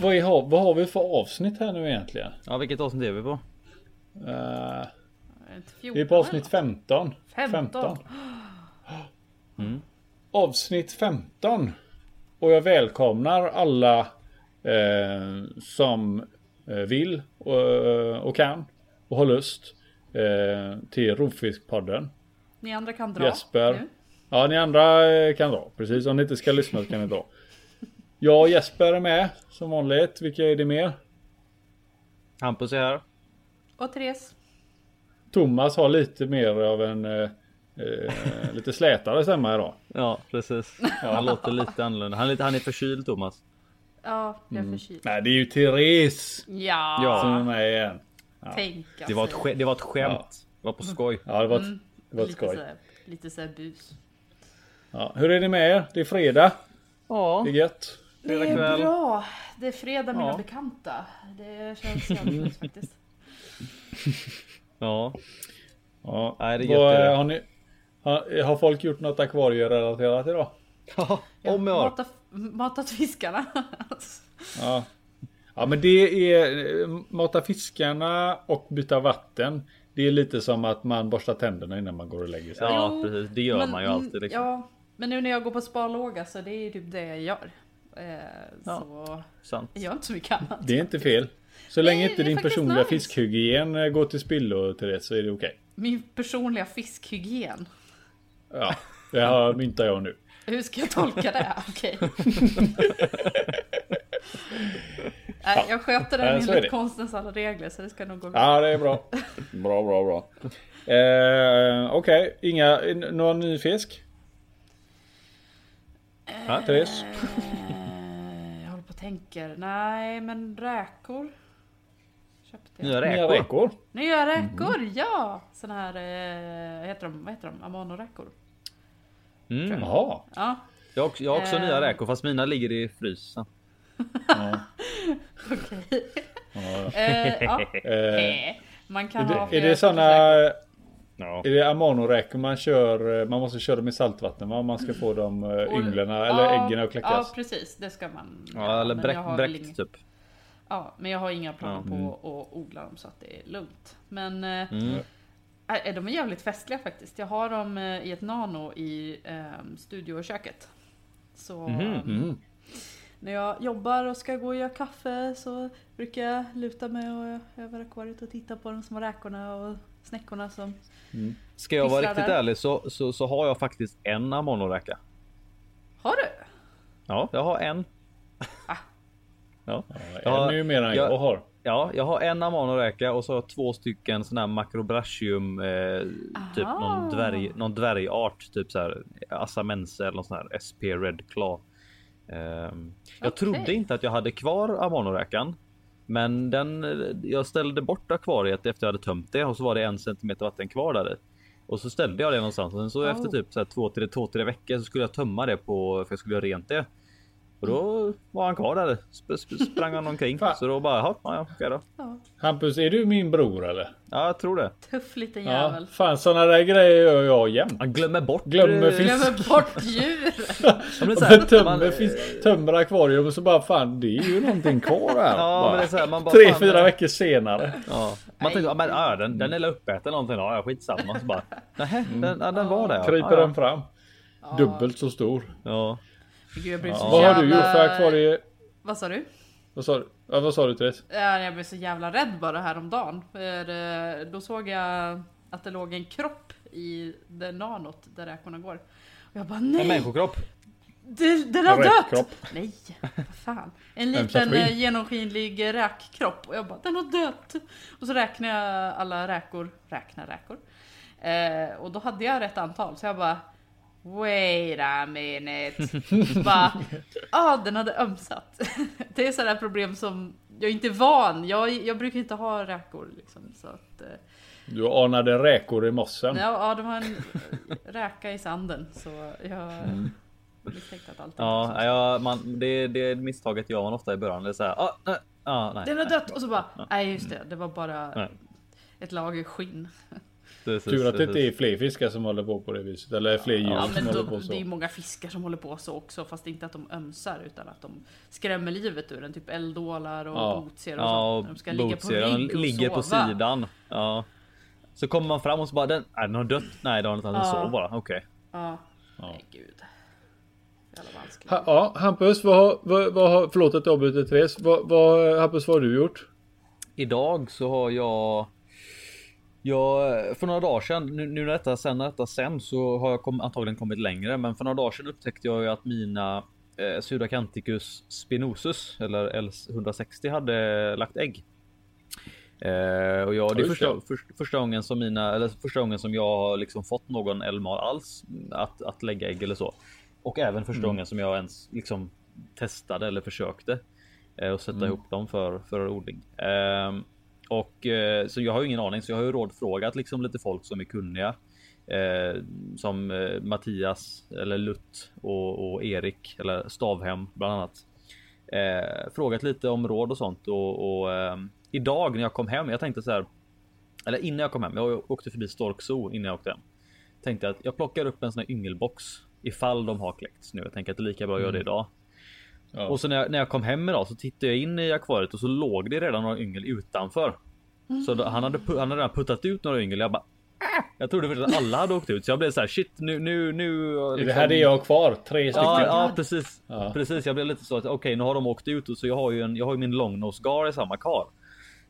vad har vi för avsnitt här nu egentligen? Ja, vilket avsnitt är vi på? Eh, Ett vi är 14 på avsnitt eller något. 15. 15. Avsnitt 15. Och jag välkomnar alla eh, som eh, vill och, och kan och har lust eh, till Rovfiskpodden. Ni andra kan dra Jesper. nu. Ja, ni andra eh, kan dra. Precis, om ni inte ska lyssna så kan ni dra. Jag och Jesper är med som vanligt. Vilka är det mer? Hampus är här. Och Therese. Thomas har lite mer av en eh, eh, lite slätare stämma idag. Ja, precis. Han låter lite annorlunda. Han är, lite, han är förkyld Thomas. Ja, jag är Mm. förkyld. Nej, det är ju Therese Ja, Ja. som är med igen. tänka Det var ett, sk- det var ett skämt. Ja. Det var på skoj. Ja, det var ett, det var ett lite skoj. så här, lite så här bus. Ja, hur är det med er? Det är fredag. Ja, Det är gött. Det är kväll. bra. Det är fredag mina Ja. bekanta. Det känns jävligt faktiskt. ja. Ja. Nej, det är det. eh, har, ni, har, har folk gjort något akvarierelaterat idag? Om jag har. Mata, matat fiskarna. Ja. Ja men det är eh, mata fiskarna och byta vatten. Det är lite som att man borstar tänderna innan man går och lägger sig. Ja, precis. Det gör men- man ju alltid. Liksom. Ja, men nu när jag går på sparlåga så det är ju typ det jag gör. Eh, Så Sant. jag inte så mycket annat. Det är inte fel. Så länge Nej, inte din personliga nice. fiskhygien eh, går till spillo Therese så är det okej. Min personliga fiskhygien. Ja, det har myntar jag nu. Hur ska jag tolka det? Okej. Nej, jag sköter det Ja, enligt konstens alla regler så det ska nog gå bra. Ja det är bra. Bra bra bra. Eh, okej, inga, någon ny fisk? Ja, Therese? Tänker. Nej, men räkor. Köpte jag. Nya Nya räkor. räkor? Nya räkor, ja! Såna här, eh, heter de, vad heter de? Amano-räkor. Mm. Jaha. Ja, Jag, har också- jag har också Eh. nya räkor fast mina ligger i frysen. Ja. okej. Ja. Eh, ja. Eh, Eh, Man kan är ha det, är det såna... räkor. Ja. Är det amanoräkor man kör? eh, Man måste köra dem i saltvatten va? Om man ska få de eh, ynglarna eller ja, äggen att Ja, kläckas. precis. Det ska man Ja, eller bräck, bräckt typ. Ja, men jag har inga planer Ja, på att odla dem så att det är lugnt. Men eh, Mm. äh, de är jävligt festliga faktiskt. Jag har dem i ett nano i eh, studioköket. Så Mhm, eh, Mm. när jag jobbar och ska gå och göra kaffe så brukar jag luta mig och över akvariet och titta på de små räkorna och snäckorna som... Ska jag vara riktigt där. ärlig så, så, så har jag faktiskt en amanoräka. Har du? Ja, jag har en. Ah. Ja. Ja, Ja, en är ju mer än jag- jag har. Ja, jag har en amanoräka och så har jag två stycken sån här macrobrachium, eh, typ någon, dvärg, någon dvärgart, typ så här assamense eller någon sån här SP Red Claw. Ehm, jag Okej. trodde inte att jag hade kvar amanoräkan, men den. Jag ställde bort akvariet efter jag hade tömt det och så var det en centimeter vatten kvar där i. Och så ställde jag det någonstans och sen så Oh. efter typ så här två, tre, två, tre veckor så skulle jag tömma det på för jag skulle göra rent det. Och då var han kvar där. Sp sp sprang han omkring. Så då bara, jaha, ja, ja, okej då. Ja, Hampus, är du min bror eller? Ja, jag tror det. tuff liten Ja, jävel. fan sådana där grejer gör jag jämt. Han glömmer bort. Glömmer eh, fisk. Glömmer bort djur! Ja, här, tömmer, man- fisk, tömmer akvarium och så bara fan det är ju någonting kvar här. Ja, Bara men det är så här, man bara, Tre, fyra eh, veckor senare. Ja. Man tänkte, ja, men ja, den, den är uppäten eller någonting. Ja, ja, skitsamma. Så bara, nähä, den, ja, den var där. ja. Kryper ja, ja. den fram. Dubbelt så stor. Ja. Gud, jag blir så Vad har du gjort för akvarie? Vad sa du? Vad sa du? Ja, vad sa du Therese? Ja, Jag blev så jävla rädd bara häromdagen. För eh, då såg jag att det låg en kropp i det nanot där räkorna går. Och jag bara En nej! människokropp. Det, den har En dött! räkkropp. Nej, vad fan. En liten eh, genomskinlig räkkropp. Och jag bara, den har dött! Och så räknade jag alla räkor. Räkna räkor. Eh, och då hade jag rätt antal. Så jag bara, wait a minute. bara, ah, den hade ömsat. det är sådana problem som jag är inte är van. Jag, jag brukar inte ha räkor liksom. Så att, eh, Du anade räkor i mossen. ja, ja, det var en räka i sanden. Så jag misstänkte att allt Ja, ja man, det, det misstaget gör man ofta i början. Det är så här, ah, nej, ah, nej. Den har dött! Och så bara, nej just det, det var bara Nej. ett lager skinn. Precis, Tur att det inte är fler fiskar som håller på på det viset. Eller fler djur Ja, som men håller då, på så. det är ju många fiskar som håller på så också, fast inte att de ömsar utan att de skrämmer livet ur en. Typ eldålar och Ja. botser och Ja, sånt. De ska ligga på botser, de rygg och ligger på sova. sidan. Ja. Så kommer man fram och så bara den, är den har dött? Nej det har den inte, den Ja. sov bara. Okej. Ja. Ja. Nej gud. Ha, ja, Hampus, vad har, vad, vad har, förlåt att jag avbryter Therese. Vad, vad, Hampus, vad har du gjort? Idag så har jag jag, för några dagar sedan, nu, nu när detta sen, när detta sen så har jag kom, antagligen kommit längre, men för några dagar sedan upptäckte jag ju att mina eh, Sudacanthicus spinosus eller L160 hade lagt ägg. Eh, och jag, det är första, för, första gången som mina, eller första gången som jag har liksom fått någon Elmar alls att, att lägga ägg eller så. Och även första gången som jag ens liksom testade eller försökte eh, och sätta ihop dem för, för odling. Ehm, och eh, så jag har ju ingen aning, så jag har ju rådfrågat liksom lite folk som är kunniga. Eh, som eh, Mattias eller Lutt och, och Erik eller Stavhem bland annat. Eh, frågat lite om råd och sånt och, och idag när jag kom hem, jag tänkte så här. Eller innan jag kom hem, jag åkte förbi Stork Zoo innan jag åkte hem. Tänkte att jag plockar upp en sån här yngelbox ifall de har kläckts nu. Jag tänker att det är lika bra att göra det idag. Ja. Och så när jag, när jag kom hem idag så tittade jag in i akvariet och så låg det redan några yngel utanför. Så då, han, hade, han hade redan puttat ut några yngel. Jag bara "Ah!" Jag trodde först att alla hade åkt ut så jag blev så här shit nu nu nu. Är det liksom- här det jag kvar? Tre stycken? Ja, ja precis. Ja. Precis, jag blev lite så att okej, nu har de åkt ut och så jag har ju en. Jag har ju min longnose gar i samma kar.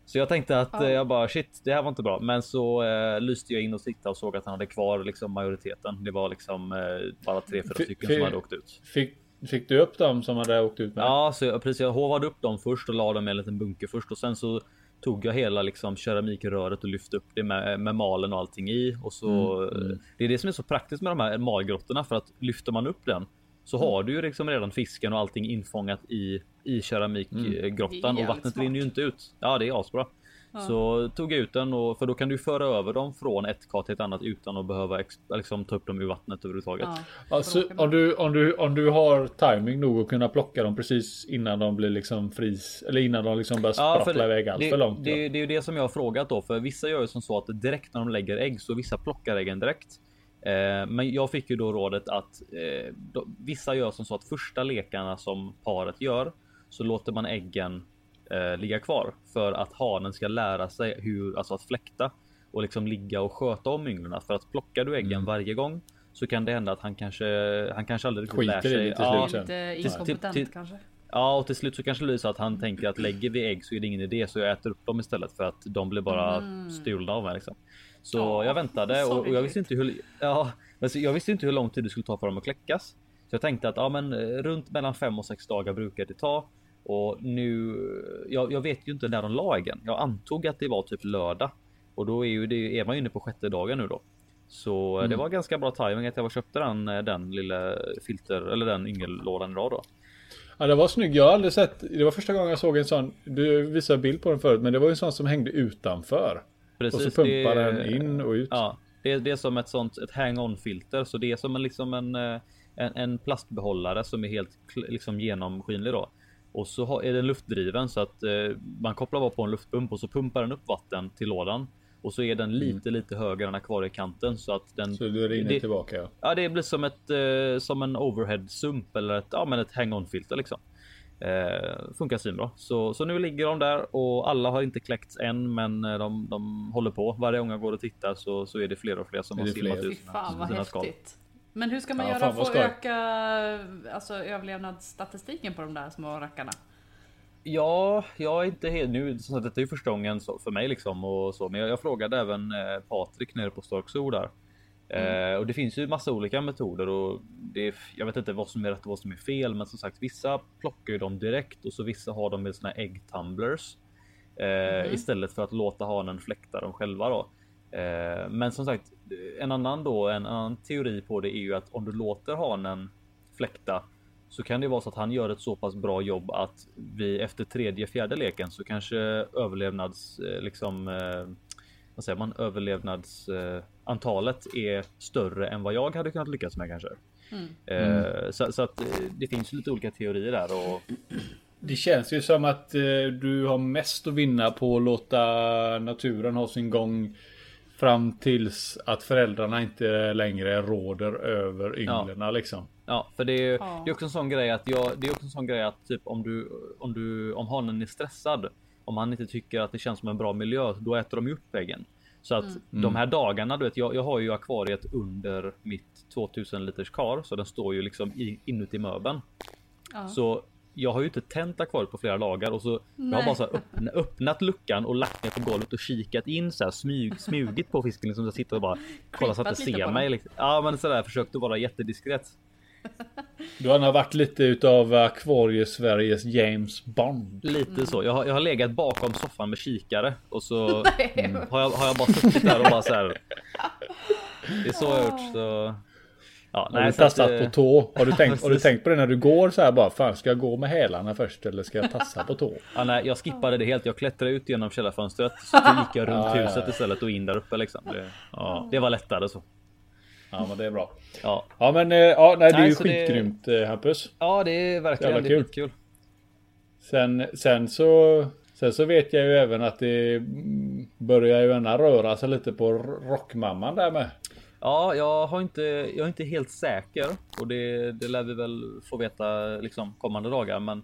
Så jag tänkte att Ja. jag bara shit, det här var inte bra. Men så eh, lyste jag in och tittade och såg att han hade kvar liksom majoriteten. Det var liksom eh, bara tre, fyra stycken som hade åkt ut. Fick, fick du upp dem som hade åkt ut med? Ja, så jag, precis. Jag hovade upp dem först och la dem i en liten bunker först och sen så tog jag hela liksom keramikröret och lyfte upp det med, med malen och allting i och så. Mm, eh, Det är det som är så praktiskt med de här malgrottorna för att lyfter man upp den så Mm. har du ju liksom redan fisken och allting infångat i i keramikgrottan är och vattnet rinner ju inte ut. Ja, det är asbra. Ja. Så tog jag ut den och för då kan du föra över dem från ett kar till ett annat utan att behöva liksom, ta upp dem ur vattnet överhuvudtaget. Ja. Alltså, om, du, om, du, om du har timing nog att kunna plocka dem precis innan de blir liksom fris eller innan de liksom börjar Ja, sprattla det, iväg allt det, för långt. det, det är ju det som jag har frågat då, för vissa gör ju som så att direkt när de lägger ägg så vissa plockar äggen direkt. Eh, men jag fick ju då rådet att eh, då, vissa gör som så att första lekarna som paret gör så låter man äggen eh, ligga kvar för att hanen ska lära sig hur alltså att fläkta och liksom ligga och sköta om ynglen. För att plockar du äggen Mm. varje gång så kan det hända att han kanske han kanske aldrig riktigt Skiter lär sig. till Ja. Lite Till- inkompetent till- kanske. Ja, och till slut så kanske det blir så att han tänker att lägger vi ägg så är det ingen idé så jag äter upp dem istället för att de blir bara Mm. stulna av mig liksom. Så Ja, jag väntade och, och jag visste inte hur ja, men jag visste inte hur lång tid det skulle ta för dem att kläckas. Så jag tänkte att ja, men eh, runt mellan fem och sex dagar brukar det ta och nu. Jag, jag vet ju inte när de la äggen. Jag antog att det var typ lördag och då är ju det är man ju inne på sjätte dagen nu då. Så eh, det Mm. var ganska bra timing att jag var köpte den eh, den lilla filter eller den yngellådan idag då. Ja, det var snygg. Jag har aldrig sett. Det var första gången jag såg en sån. Du visade bild på den förut, men det var ju en sån som hängde utanför. Precis, och så pumpar det- den in och ut. Ja, det, är- det är som ett sånt ett hang-on filter, så det är som en liksom en, eh, en, en plastbehållare som är helt liksom genomskinlig då. Och så är den luftdriven så att eh, man kopplar bara på en luftpump och så pumpar den upp vatten till lådan och så är den lite lite högre än akvariekanten så att den. Mm. Så det rinner det, tillbaka. Ja. Ja, det blir som ett eh, som en overhead sump eller ett ja, men ett hang-on filter liksom. Eh, funkar svinbra. Så, så nu ligger de där och alla har inte kläckts än, men eh, de, de håller på. Varje gång jag går och tittar så, så är det fler och fler som Är har simmat? Fy ut fan vad sina skal. Men hur ska man Ja, göra för att öka alltså, överlevnadsstatistiken på de där små rackarna? Ja, jag är inte helt nu. Sagt, detta är ju första gången så, för mig liksom och så, men jag, jag frågade även eh, Patrik nere på Stork Zoo där. Eh, och det finns ju massa olika metoder och det är, jag vet inte vad som är rätt och vad som är fel, men som sagt, vissa plockar ju dem direkt och så vissa har dem med såna här ägg tumblers eh, Mhm. istället för att låta hanen fläkta dem själva då. Eh, men som sagt, en annan då, en annan teori på det är ju att om du låter hanen fläkta så kan det vara så att han gör ett så pass bra jobb att vi efter tredje, fjärde leken så kanske överlevnads eh, liksom eh, vad säger man överlevnads eh, antalet är större än vad jag hade kunnat lyckas med kanske. Mm. Eh, så, så att det finns ju lite olika teorier där och Det känns ju som att du har mest att vinna på att låta naturen ha sin gång Fram tills att föräldrarna inte längre råder över ynglen liksom. Ja, för det är, Ja. det är också en sån grej att jag, det är också en sån grej att typ om du, om du, om hanen är stressad, om han inte tycker att det känns som en bra miljö, då äter de ju upp äggen. Så att de här dagarna, du vet, jag, jag har ju akvariet under mitt 2000 liters kar, så den står ju liksom i, inuti möbeln. Ja. Så jag har ju inte tänt akvariet på flera dagar och så jag har Nej. bara så här öppna, öppnat luckan och lagt ner på golvet och kikat in så här smyg, smugit på fisken liksom. Jag sitter och bara kollar så att lite ser mig. Liksom. Ja, men sådär försökt att vara jättediskret. Du har varit lite utav akvarie-Sveriges James Bond. Lite så. Jag har, jag har legat bakom soffan med kikare och så Nej. mm, har, jag, har jag bara suttit där och bara så här. Det är så jag har gjort så. Ja, Har du så att, tassat eh, på tå? Har du, tänkt, har du tänkt på det när du går så här bara? Fan ska jag gå med hälarna först eller ska jag tassa på tå? Ja, nej, jag skippade det helt. Jag klättrade ut genom källarfönstret. Så gick jag runt Ja, huset ja. istället och in där uppe liksom. Det, ja, det var lättare så. Ja men det är bra. Ja, Ja men eh, ja, nej, det är Nej, ju så det- skitgrymt eh, Hampus. ja det är verkligen Jävla är kul. skitkul. Sen, sen så Sen så vet jag ju även att det börjar ju röra sig lite på rockmamman där med. Ja, jag har inte. Jag är inte helt säker och det, det lär vi väl få veta liksom kommande dagar. Men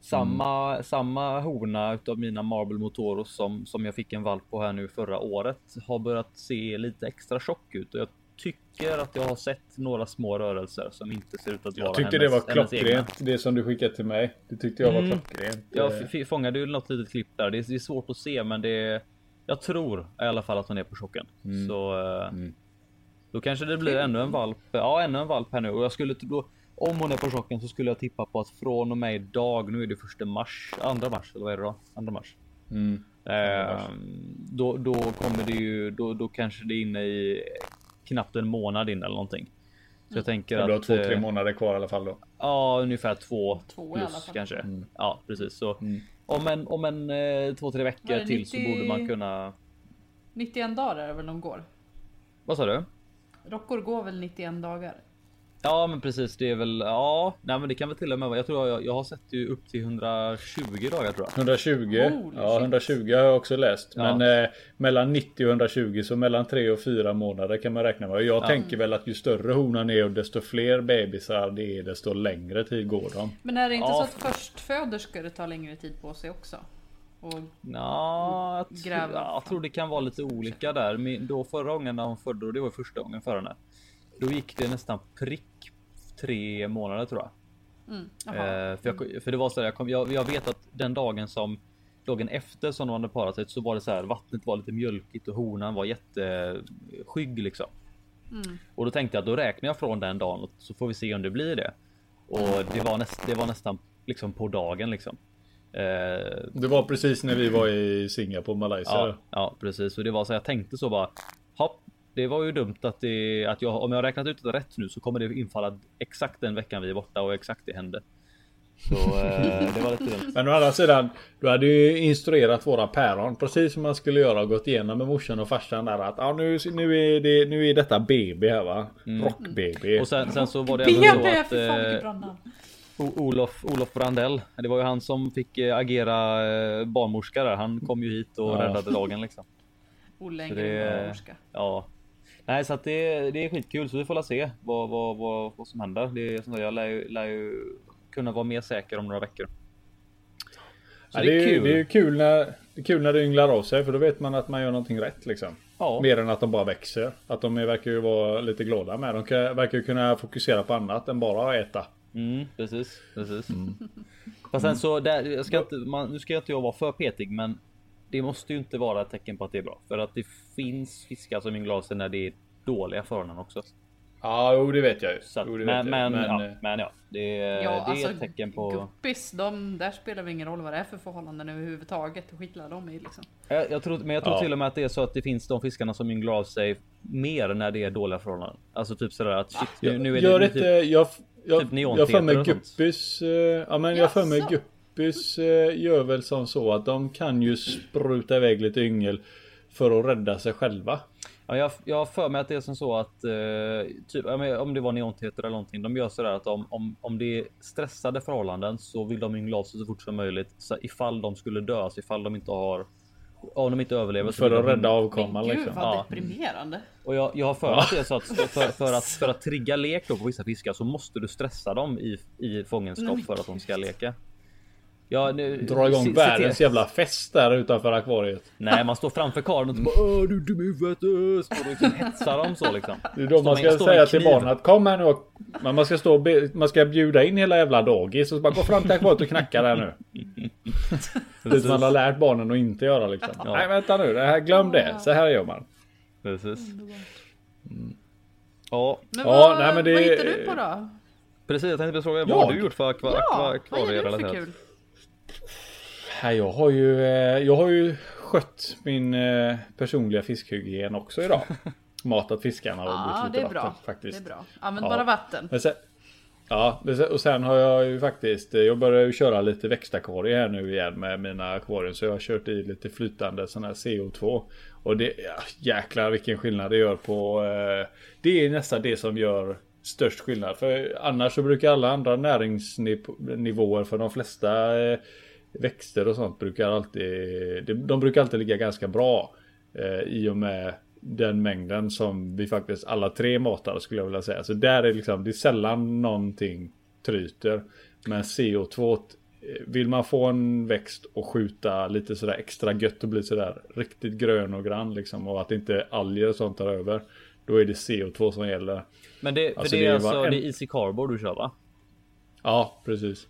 samma samma hona utav mina Marble Motoros som som jag fick en valp på här nu förra året har börjat se lite extra tjock ut och jag tycker att jag har sett några små rörelser som inte ser ut att vara Jag tyckte hennes, det var klockrent. Det som du skickade till mig. Det tyckte jag var Mm. klockrent. Jag fångade ju något litet klipp där. Det är, det är svårt att se, men det är, jag tror i alla fall att hon är på chocken. Så eh, Mm. Då kanske det blir ännu en valp. Ja, ännu en valp här nu och jag skulle då om hon är på chocken så skulle jag tippa på att från och med idag. Nu är det första mars, andra mars eller vad är det då? Andra mars. Mm. Eh, då, då kommer det ju, då, då kanske det är inne i knappt en månad in eller någonting. Så jag tänker Du har att två, tre eh, månader kvar i alla fall då. Ja, ungefär två, Två plus kanske. Mm. Ja, precis. Så Mm. om en, om en eh, två, tre veckor det till så 90 borde man kunna. 91 dagar är det väl de går? Vad sa du? Rockor går väl 91 dagar? Ja, men precis. Det är väl. Ja, nej, men det kan väl till och med vara. Jag tror jag, jag har sett ju upp till 120 dagar tror jag. 120. Holy ja, shit. 120 har jag också läst. Ja. Men eh, mellan 90 och 120 så mellan 3 och 4 månader kan man räkna med. Jag Ja. tänker väl att ju större honan är och desto fler bebisar det är desto längre tid går de. Men är det inte Ja. så att förstföderskor tar längre tid på sig också? Och Ja, jag, ja, jag tror det kan vara lite olika där. Men då förra gången när hon födde och det var första gången för henne. Då gick det nästan prick tre månader tror jag. mm. Eh, för, jag, för det var så här, jag, kom, jag, jag vet att den dagen som dagen efter som de hade parat sig så var det så här vattnet var lite mjölkigt och honan var jätteskygg liksom. Mm. Och då tänkte jag då räknar jag från den dagen så får vi se om det blir det. Och det var, näst, det var nästan liksom på dagen liksom. Eh, Det var precis när vi var i Singapore, Malaysia. ja, ja, precis. Och det var så jag tänkte så bara. Hopp, det var ju dumt att det att jag om jag har räknat ut det rätt nu så kommer det infalla exakt den veckan vi är borta och exakt det hände. Så eh, det var lite dumt. Men å andra sidan, du hade ju instruerat våra päron precis som man skulle göra och gått igenom med morsan och farsan där att ja, nu, nu, är det, nu är detta BB här va? Rock-BB. Mm. Och sen, sen så var det även så BB, att eh. O- Olof, Olof Brandell, det var ju han som fick eh, agera eh, barnmorska där. Han kom ju hit och Ja. räddade dagen liksom. Olle Engren, barnmorska. Ja. Nej, så att det, det är skitkul så vi får la se vad, vad, vad, vad som händer. Det är, som jag lär ju, lär ju kunna vara mer säker om några veckor. Så Ja, det, är ju- kul. det är kul när, det är kul när det ynglar av sig för då vet man att man gör någonting rätt liksom. ja. Mer än att de bara växer. Att de verkar ju vara lite glada med. De verkar ju kunna fokusera på annat än bara att äta. Mm, precis, precis. Fast sen så där, jag ska inte, man, nu ska jag inte jag vara för petig, men det måste ju inte vara ett tecken på att det är bra. För att det finns fiskar som ynglar sig när det är dåliga förhållanden också. Ja, jo det vet jag ju. Så jo, det vet men, jag. men, men ja, eh, men ja, det, Ja, det är alltså, ett tecken på. Guppis, de, där spelar det ingen roll vad det är för förhållanden överhuvudtaget. Hur skitla de är liksom. Jag, jag tror, men jag tror Ja. till och med att det är så att det finns de fiskarna som ynglar av sig mer när det är dåliga förhållanden. Alltså typ sådär att shit, nu, nu är gör det inte, typ, jag, jag, typ jag för mig guppis, eh, ja men jag för mig Jaså? guppis eh, gör väl som så att de kan ju spruta iväg lite yngel för att rädda sig själva. Ja, jag, jag för mig att det är som så att eh, typ, om det var neonteter eller någonting. De gör sådär att om, om, om det är stressade förhållanden så vill de yngla av sig så fort som möjligt. Så ifall de skulle dö, så ifall de inte har Om de inte överlever För att rädda avkomman gud liksom. vad Ja. deprimerande. Och jag, jag har för mig är så att för, för, att, för att trigga lek då på vissa fiskar så måste du stressa dem i, i fångenskap för att de ska leka. Ja, nu, Dra igång världens jävla fest där utanför akvariet. Nej, man står framför karln och bara Åh, du är dum i huvudet. Så och liksom hetsar dem så liksom. Det är då man ska säga till barnen att kom här nu och men man ska stå och be, man ska bjuda in hela jävla dagis och så bara gå fram till akvariet och knacka där nu. Det man har lärt barnen att inte göra liksom. Ja. Nej vänta nu, det här, glöm det. Så här gör man. Precis. Ja, Men Ja, vad, nej, men det- vad hittar du på då? precis. Jag tänkte precis fråga, vad har du gjort för akva, Ja, akva, vad gör du för akvarierelaterat? kul? Jag har ju, eh, jag har ju skött min eh, personliga fiskhygien också idag. Matat fiskarna och Ja, det lite är bra. vatten faktiskt. Det är bra. Använd Ja. bara vatten. Sen, ja, och sen har jag ju faktiskt, eh, jag börjar ju köra lite växtakvarier här nu igen med mina akvarier. Så jag har kört i lite flytande sån här CO2. Och det, ja, jäklar vilken skillnad det gör på, eh, det är nästan det som gör störst skillnad. För annars så brukar alla andra näringsnivåer för de flesta eh, växter och sånt brukar alltid, de, brukar alltid ligga ganska bra. Eh, I och med den mängden som vi faktiskt alla tre matar skulle jag vilja säga. Så där är liksom, det är sällan någonting tryter. Men CO2, eh, vill man få en växt och skjuta lite sådär extra gött och bli sådär riktigt grön och grann liksom. Och att inte alger och sånt tar över. Då är det CO2 som gäller. Men det, för Alltså, det är alltså en- det är Easy Carbo du kör va? Ja, precis.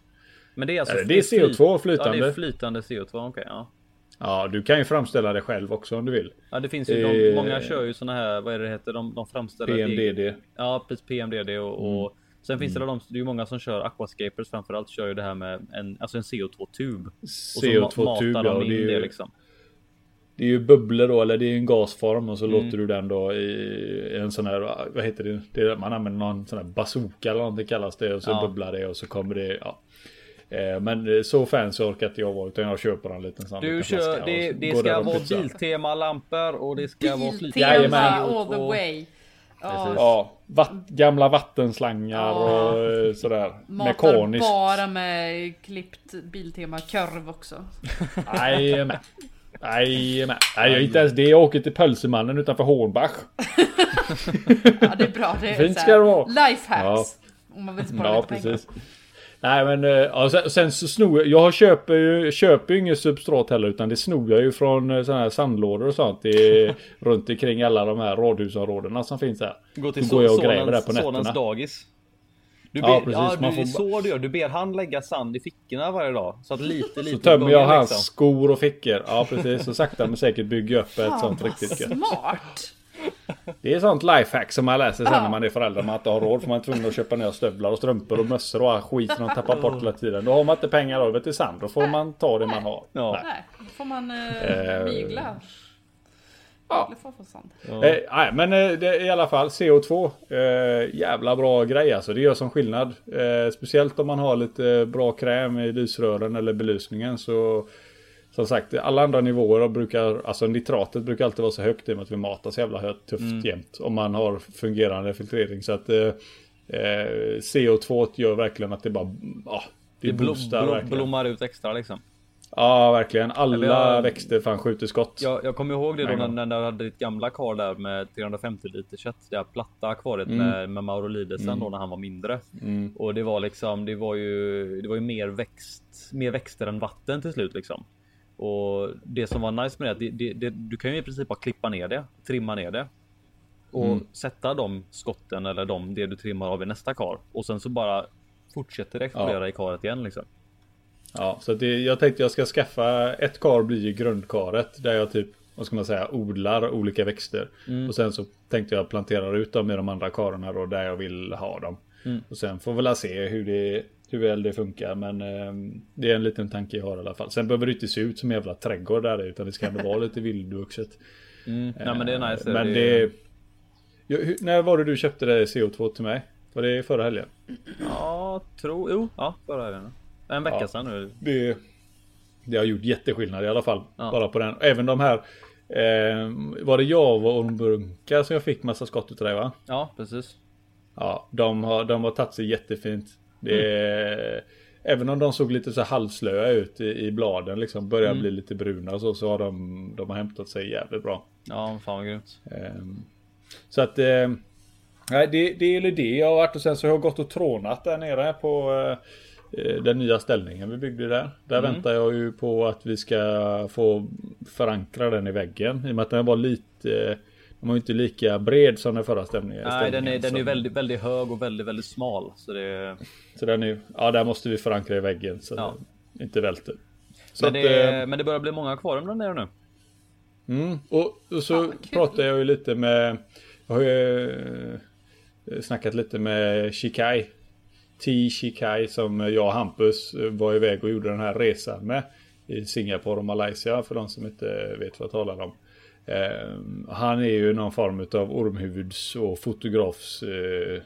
Men det är alltså det är CO2 flytande. Ja, det är flytande CO2. Okej, ja. Ja, du kan ju framställa det själv också om du vill. Ja, det finns ju de, Eh, många kör ju såna här, vad är det det heter, de, de framställer PMDD. Ja, precis PMDD och, Mm. och sen finns det de, det är ju många som kör aquascapers framförallt kör ju det här med en, alltså en CO2-tub. Och så ma- CO2-tub, matar ja. de och in Det är, det ju, liksom. det är ju bubblor då, eller det är ju en gasform och så Mm. låter du den då i en sån här, vad heter det? det är, man använder någon sån här bazooka eller någonting kallas det och så Ja. bubblar det och så kommer det, ja. Eh, Men så fancy orkar inte jag vara utan jag köper en liten sån Du liten kör, det, det ska vara pytsar. Biltema-lampor och det ska vara flytande Biltema all the CO2. way. Ja, Ja, vatt, gamla vattenslangar Ja. och eh, sådär. matar Mekaniskt. bara med klippt Biltema korv också. Jajamän. Jajamän. Nej, jag är inte ens det. Jag åker till Pölsemannen utanför Hornbach. Ja det är bra. Det är Fint ska det vara. Lifehacks. Om man vill spara Ja, lite pengar. Nej men eh, ja, sen, sen så snor jag, jag köper ju, köper ju inget substrat heller utan det snor jag ju från eh, sådana här sandlådor och sånt. Är runt omkring alla de här radhusområdena som finns här. Gå till Då går jag och sonens- gräver där på sonens nätterna. dagis. Du ber, Ja, ja, precis, du, man får är ba- så du gör. Du ber han lägga sand i fickorna varje dag. Så att lite, lite Så tömmer jag hans liksom. skor och fickor. Ja precis. Så sakta men säkert bygger jag upp ett sånt riktigt gött. smart. Det är sånt lifehack som man läser sen Ja. när man är förälder. Man inte har råd för man är tvungen att köpa nya stövlar och strumpor och mössor och all skit som de tappar bort hela tiden. Då har man inte pengar över till sand. Då får man ta det man har. Ja. Nej. Då får man eh, Eh, mygla. ja. Mygla får få sand. Eh, nej, men eh, det i alla fall CO2. Eh, jävla bra grej alltså. Det gör som skillnad. Eh, speciellt om man har lite bra kräm i lysrören eller belysningen så som sagt, alla andra nivåer brukar, alltså nitratet brukar alltid vara så högt i och med att vi matar så jävla högt, tufft jämt. Om man har fungerande filtrering. Så att eh, eh, CO2 gör verkligen att det bara, ja, det, Det blom, boostar blom, verkligen. blommar ut extra liksom. Ja, verkligen. Alla jag- växter fan skjuter skott. Jag, jag kommer ihåg det då när, när du hade ditt gamla kar där med 350 liter kött. Det här platta akvariet Mm. med, med Maurolidesen då när han var mindre. Och det var liksom, det var ju, det var ju mer växt, mer växter än vatten till slut liksom. Och det som var nice med det, det, det, det du kan ju i princip bara klippa ner det, trimma ner det. Och Mm. sätta de skotten eller de, det du trimmar av i nästa kar. Och sen så bara fortsätter det explodera i karet igen liksom. Ja, så det, jag tänkte jag ska skaffa ett kar blir ju grundkaret där jag typ, vad ska man säga, odlar olika växter. Och sen så tänkte jag plantera ut dem i de andra karorna då där jag vill ha dem. Och sen får vi väl se hur det, hur väl det funkar. Men eh, det är en liten tanke jag har i alla fall. Sen behöver det inte se ut som en jävla trädgård där utan det ska ändå vara lite vildvuxet. Mm. Nej men det är nice. Men det, det... Ja, hur, när var det du köpte det CO2 till mig? Var det förra helgen? Ja, tror, jo, ja, förra helgen. En vecka Ja. sedan nu. Det, det har gjort jätteskillnad i alla fall. Ja. Bara på den. Även de här. Eh, var det Java och ormbunkar som jag fick massa skott utav dig va? Ja, precis. Ja, de har, de har tagit sig jättefint. Det är, Även om de såg lite så halvslöa ut i, i bladen liksom. Börjar Mm. bli lite bruna och så. Så har de, de har hämtat sig jävligt bra. Ja, fan vad grymt. Ehm, Så att eh, Nej det, det är det jag har varit och sen så har jag gått och trånat där nere på eh, Den nya ställningen vi byggde där. Där Mm. väntar jag ju på att vi ska få förankra den i väggen. I och med att den var lite Den var ju inte lika bred som den förra ställningen. Nej, den är, den är väldigt, väldigt hög och väldigt, väldigt smal. Så det, Så den är, ja där måste vi förankra i väggen så Ja. det inte välter. Så men, att, det, eh, men det börjar bli många kvar där nere nu. Mm, och, och så kul. pratar jag ju lite med Jag har ju eh, snackat lite med Shikai T Shikai som jag och Hampus eh, var iväg och gjorde den här resan med I Singapore och Malaysia för de som inte vet vad jag talar om eh, Han är ju någon form av ormhuvuds och fotografs eh,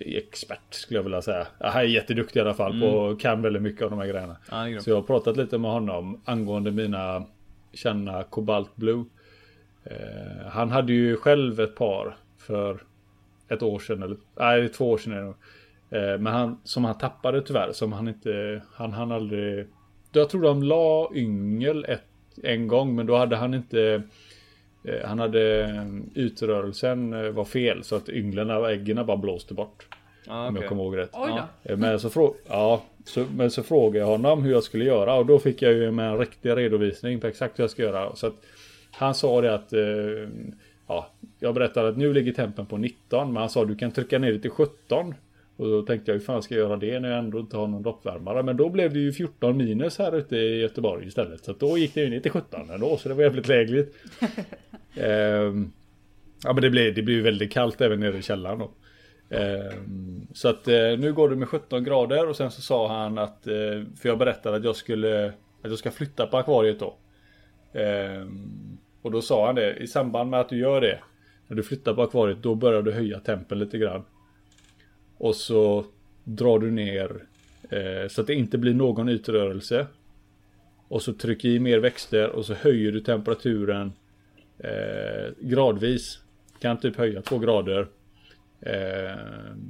expert skulle jag vilja säga. Han är jätteduktig i alla fall på och kan väldigt mycket av de här grejerna. Ja. Så jag har pratat lite med honom angående mina känna Cobalt Blue. Eh, han hade ju själv ett par för ett år sedan eller nej två år sedan är det nog. eh, Men han som han tappade tyvärr som han inte han han aldrig. Jag tror de la yngel ett en gång men då hade han inte han hade eh, utrörelsen eh, var fel så att ynglen och äggen bara blåste bort. Ja, Om okej. jag kommer ihåg rätt. Oj då. Ja. Eh, Men så, frå- ja, så, men så frågade jag honom hur jag skulle göra och då fick jag ju med en riktig redovisning på exakt hur jag ska göra. Så att han sa det att eh, ja, jag berättade att nu ligger tempen på 19 men han sa du kan trycka ner det till 17. Och då tänkte jag hur fan ska jag göra det när jag ändå inte har någon doppvärmare. Men då blev det ju 14 minus här ute i Göteborg istället. Så då gick det ju ner till 17 ändå så det var jävligt lägligt. Ehm, ja men det blir det blir ju väldigt kallt även nere i källaren då. Ehm, så att eh, nu går det med 17 grader och sen så sa han att eh, För jag berättade att jag skulle Att jag ska flytta på akvariet då. Ehm, och då sa han det i samband med att du gör det När du flyttar på akvariet då börjar du höja tempen lite grann. Och så drar du ner eh, Så att det inte blir någon ytrörelse Och så trycker i mer växter och så höjer du temperaturen eh, Gradvis Kan typ höja två grader eh,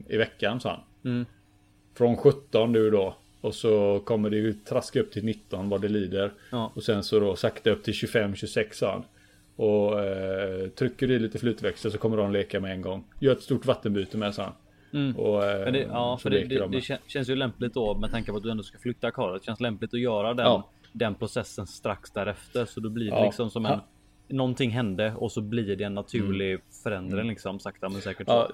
i veckan sa han. Mm. Från 17 nu då. Och så kommer det ju traska upp till 19 vad det lider. Ja. Och sen så då sakta upp till 25-26 sa han. Och eh, trycker du i lite flytväxter så kommer de leka med en gång. Gör ett stort vattenbyte med sa han. Mm. Och, eh, det, ja, så för det, det, de det känns ju lämpligt då med tanke på att du ändå ska flytta. Det känns lämpligt att göra den, Ja. den processen strax därefter. Så då blir det Ja. liksom som en... Någonting hände och så blir det en naturlig förändring liksom sakta men säkert. Mm. Ja,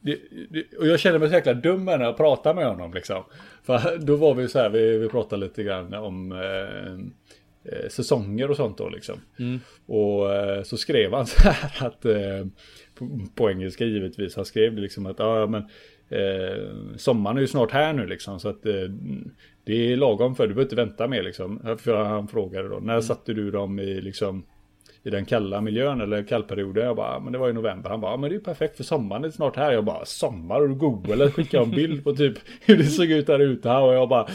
det, det, och jag känner mig så jäkla dum när jag pratar med honom liksom. För då var vi så här, vi, vi pratade lite grann om eh, eh, säsonger och sånt då liksom. Mm. Och eh, så skrev han så här att, eh, på, på engelska givetvis, han skrev det liksom att ja men eh, sommaren är ju snart här nu liksom så att eh, det är lagom för du behöver inte vänta mer liksom. För han frågade då, när satte du dem i liksom i den kalla miljön eller kallperioden. Jag bara, men det var i november. Han bara, men det är ju perfekt för sommaren är snart här. Jag bara, sommar? Och du googlade skickade en bild på typ hur det såg ut där ute här. Och jag bara,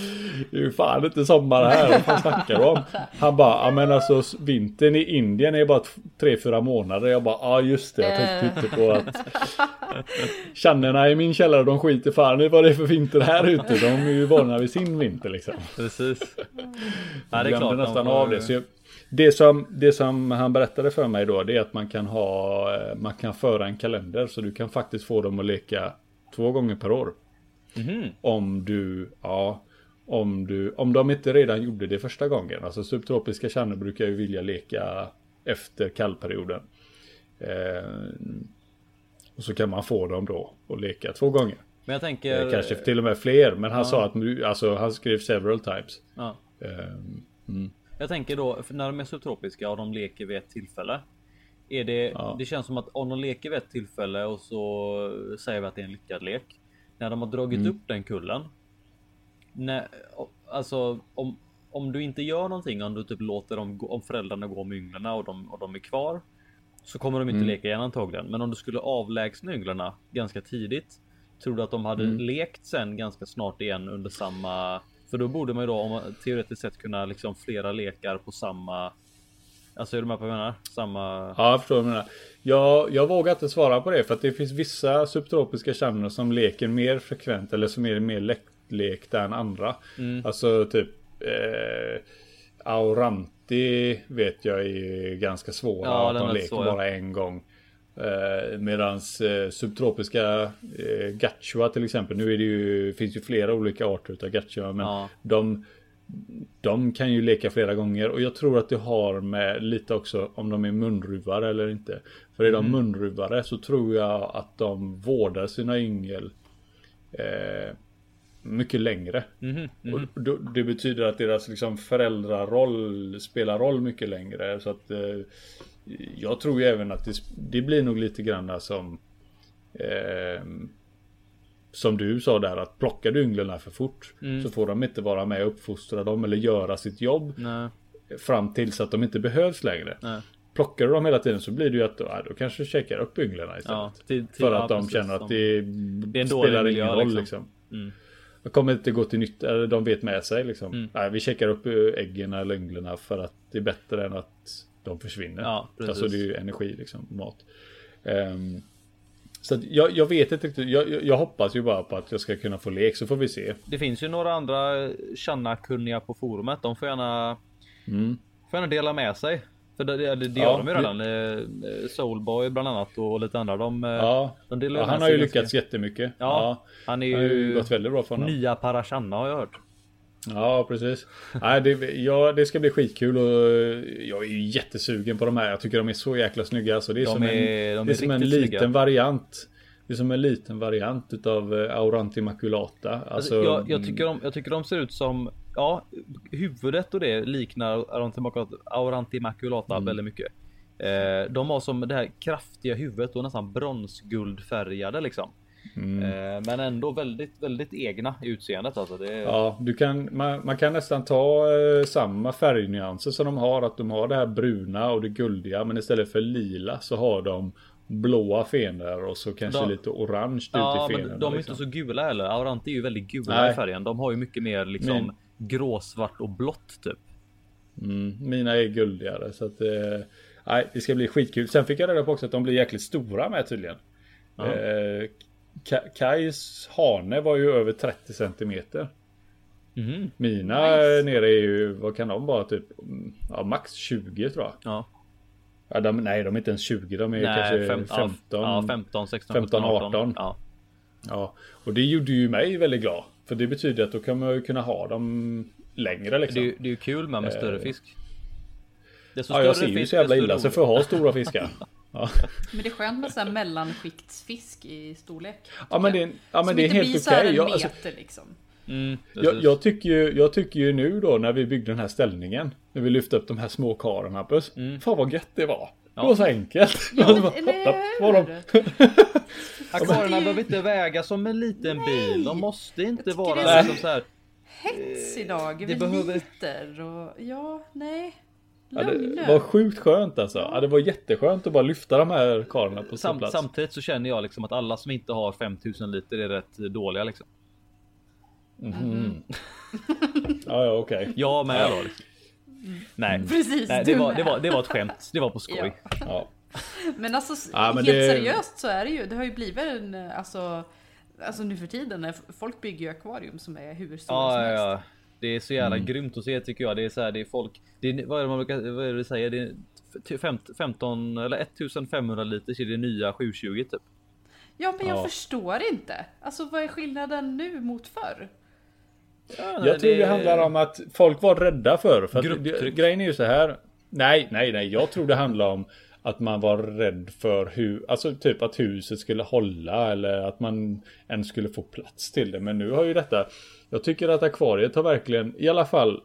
det är ju fan inte sommar här. Vad fan snackar du om? Han bara, ja men alltså vintern i Indien är bara tre, fyra månader. Jag bara, ja just det. Jag tänkte inte på att Kännerna i min källare de skiter fan i vad det är för vinter här ute. De är ju vana vid sin vinter liksom. Precis. ja, det är glömde klart. de nästan får- av det. Så jag, det, som, det som han berättade för mig då det är att man kan ha eh, Man kan föra en kalender så du kan faktiskt få dem att leka två gånger per år. Mhm. Om du, ja om du, om de inte redan gjorde det första gången. Alltså subtropiska kärnor brukar ju vilja leka efter kallperioden. Eh, och så kan man få dem då att leka två gånger. Men jag tänker... Eh, kanske till och med fler. Men han ja. sa att nu, alltså han skrev several times. Ja. Eh, Jag tänker då, när de är subtropiska och de leker vid ett tillfälle. Är det, Ja. det känns som att om de leker vid ett tillfälle och så säger vi att det är en lyckad lek. När de har dragit Mm. upp den kullen. När, alltså om, om du inte gör någonting, om du typ låter dem gå, om föräldrarna gå med ynglarna och de, och de är kvar. Så kommer de inte Mm. leka igen antagligen. Men om du skulle avlägsna ynglarna ganska tidigt. Tror du att de hade Mm. lekt sen ganska snart igen under samma för då borde man ju då om man teoretiskt sett kunna liksom flera lekar på samma. Alltså är du med på vad jag menar? Samma. Ja, jag förstår vad du menar. Jag, jag vågar inte svara på det för att det finns vissa subtropiska kärnor som leker mer frekvent eller som är mer lätt, lättlek där än andra. Mm. Alltså typ eh, Auranti vet jag är ganska svåra. Ja, att de leker så, ja. bara en gång. Eh, medans eh, subtropiska eh, Gachua till exempel. Nu är det ju, finns ju flera olika arter utav Gachua. Men Ja. de, de kan ju leka flera gånger. Och jag tror att det har med lite också om de är munruvare eller inte. För är de Mm. munruvare så tror jag att de vårdar sina yngel eh, mycket längre. Mhm, mhm. Och då, det betyder att deras liksom föräldraroll spelar roll mycket längre. Så att eh, jag tror ju även att det, det blir nog lite grann som eh, som du sa där att plockar du ynglarna för fort Mm. så får de inte vara med och uppfostra dem eller göra sitt jobb Nej, fram tills att de inte behövs längre. nej. Plockar du dem hela tiden så blir det ju att ja, då kanske du checkar upp ynglarna istället. Ja, till, till, för ja, att de precis, känner att det, Det spelar ingen roll liksom. liksom. Mm. De kommer inte gå till nytta, eller de vet med sig liksom. Mm. Nej, vi checkar upp eh, äggen eller ynglen för att det är bättre än att de försvinner. Ja, precis. alltså det är ju energi liksom, mat. Ehm, så jag, jag vet inte riktigt, jag, jag, hoppas ju bara på att jag ska kunna få lek så får vi se. Det finns ju några andra Channa-kunniga på forumet. De får gärna, Mm. får gärna dela med sig. För det, det, det Ja, gör de ju redan. Eh, Soulboy bland annat och lite andra. De, eh, Ja, de ja han har ju ganska- lyckats jättemycket. Ja, han är Det har ju ju gått väldigt bra för honom. nya Parashanna har jag hört. Ja, precis. Nej, det, ja, det ska bli skitkul och jag är ju jättesugen på de här. Jag tycker de är så jäkla snygga. Så det är De som är- en, de det är som en liten snygga. variant. Det är som en liten variant utav eh, Auranti Maculata. Alltså, Alltså, jag, jag, tycker de, jag tycker de ser ut som, ja, huvudet och det liknar Aurantimaculata, Aurantimaculata Mm. väldigt mycket. Eh, de har som det här kraftiga huvudet och nästan bronsguldfärgade liksom. Mm. Eh, men ändå väldigt, väldigt egna i utseendet alltså. Det, Ja, du kan, man, man kan nästan ta eh, samma färgnyanser som de har. Att de har det här bruna och det guldiga. Men istället för lila så har de blåa fenor och så kanske De- lite orange ja, ut i men fenorna. de är liksom. inte så gula heller. Auranti är ju väldigt gula Nej. i färgen. De har ju mycket mer liksom Men- gråsvart och blått typ. Mm, mina är guldigare så att eh, Nej, det ska bli skitkul. Sen fick jag reda på också att de blir jäkligt stora med tydligen. Ja. Eh, Ka- Kajs hane var ju över 30 centimeter. Mhm. Mina Nice. nere är ju, vad kan de vara? Typ, mm, ja, max 20 tror jag. Ja. Ja, de, nej, de är inte ens 20. De är kanske fem- 15. Ja, 15, 16, 15, 17, 18. 18. Ja. Ja, och det gjorde ju mig väldigt glad. För det betyder att då kan man ju kunna ha dem längre Det, liksom. ju- det är ju kul med, med större Eh. fisk. Desto Ja, jag ser ju så jävla illa så för att ha stora fiskar. Ja. Men det är skönt med sån här mellanskiktsfisk i storlek. Ja men det, är- ja, men det är inte helt blir okej. en Jag, alltså, meter liksom. Mm, jag, jag, tycker ju, jag tycker ju nu då när vi byggde den här ställningen. När vi lyfte upp de här små karen Hampus. Mm. Fan vad gött det var. Ja. Det var så enkelt. Ja, hoppla på dem. hur? Akvarierna det behöver inte väga som en liten bil. De måste inte vara det är liksom så här. Hets idag det över behöver- liter och ja, nej. Ja, det var sjukt skönt alltså. Ja, det var jätteskönt att bara lyfta de här karlarna på sin Sam, plats. samtidigt så känner jag liksom att alla som inte har 5000 liter är rätt dåliga liksom. Mhm. Ja, ja okej. Jag med då. Liksom. Nej, Precis, nej det, var, det, var, det var ett skämt. Det var på skoj. Ja. Ja. Men alltså Ja, men helt det- seriöst så är det ju. Det har ju blivit en alltså Alltså nu för tiden folk bygger ju akvarium som är hur stora Ja, som ja, helst. Det är så jävla Mm. grymt att se tycker jag. Det är så här, det är folk. Det är, vad är det man brukar, vad är det säger? Det är f- fem- 15 eller 1500 liter är det nya 720 typ. Ja men jag Ja. förstår inte. Alltså vad är skillnaden nu mot förr? Ja, Jag tror det handlar om att folk var rädda för. för att det, grejen är ju så här. Nej, nej, nej. Jag tror det handlar om att man var rädd för hur, alltså typ att huset skulle hålla eller att man ens skulle få plats till det. Men nu har ju detta, jag tycker att akvariet har verkligen, i alla fall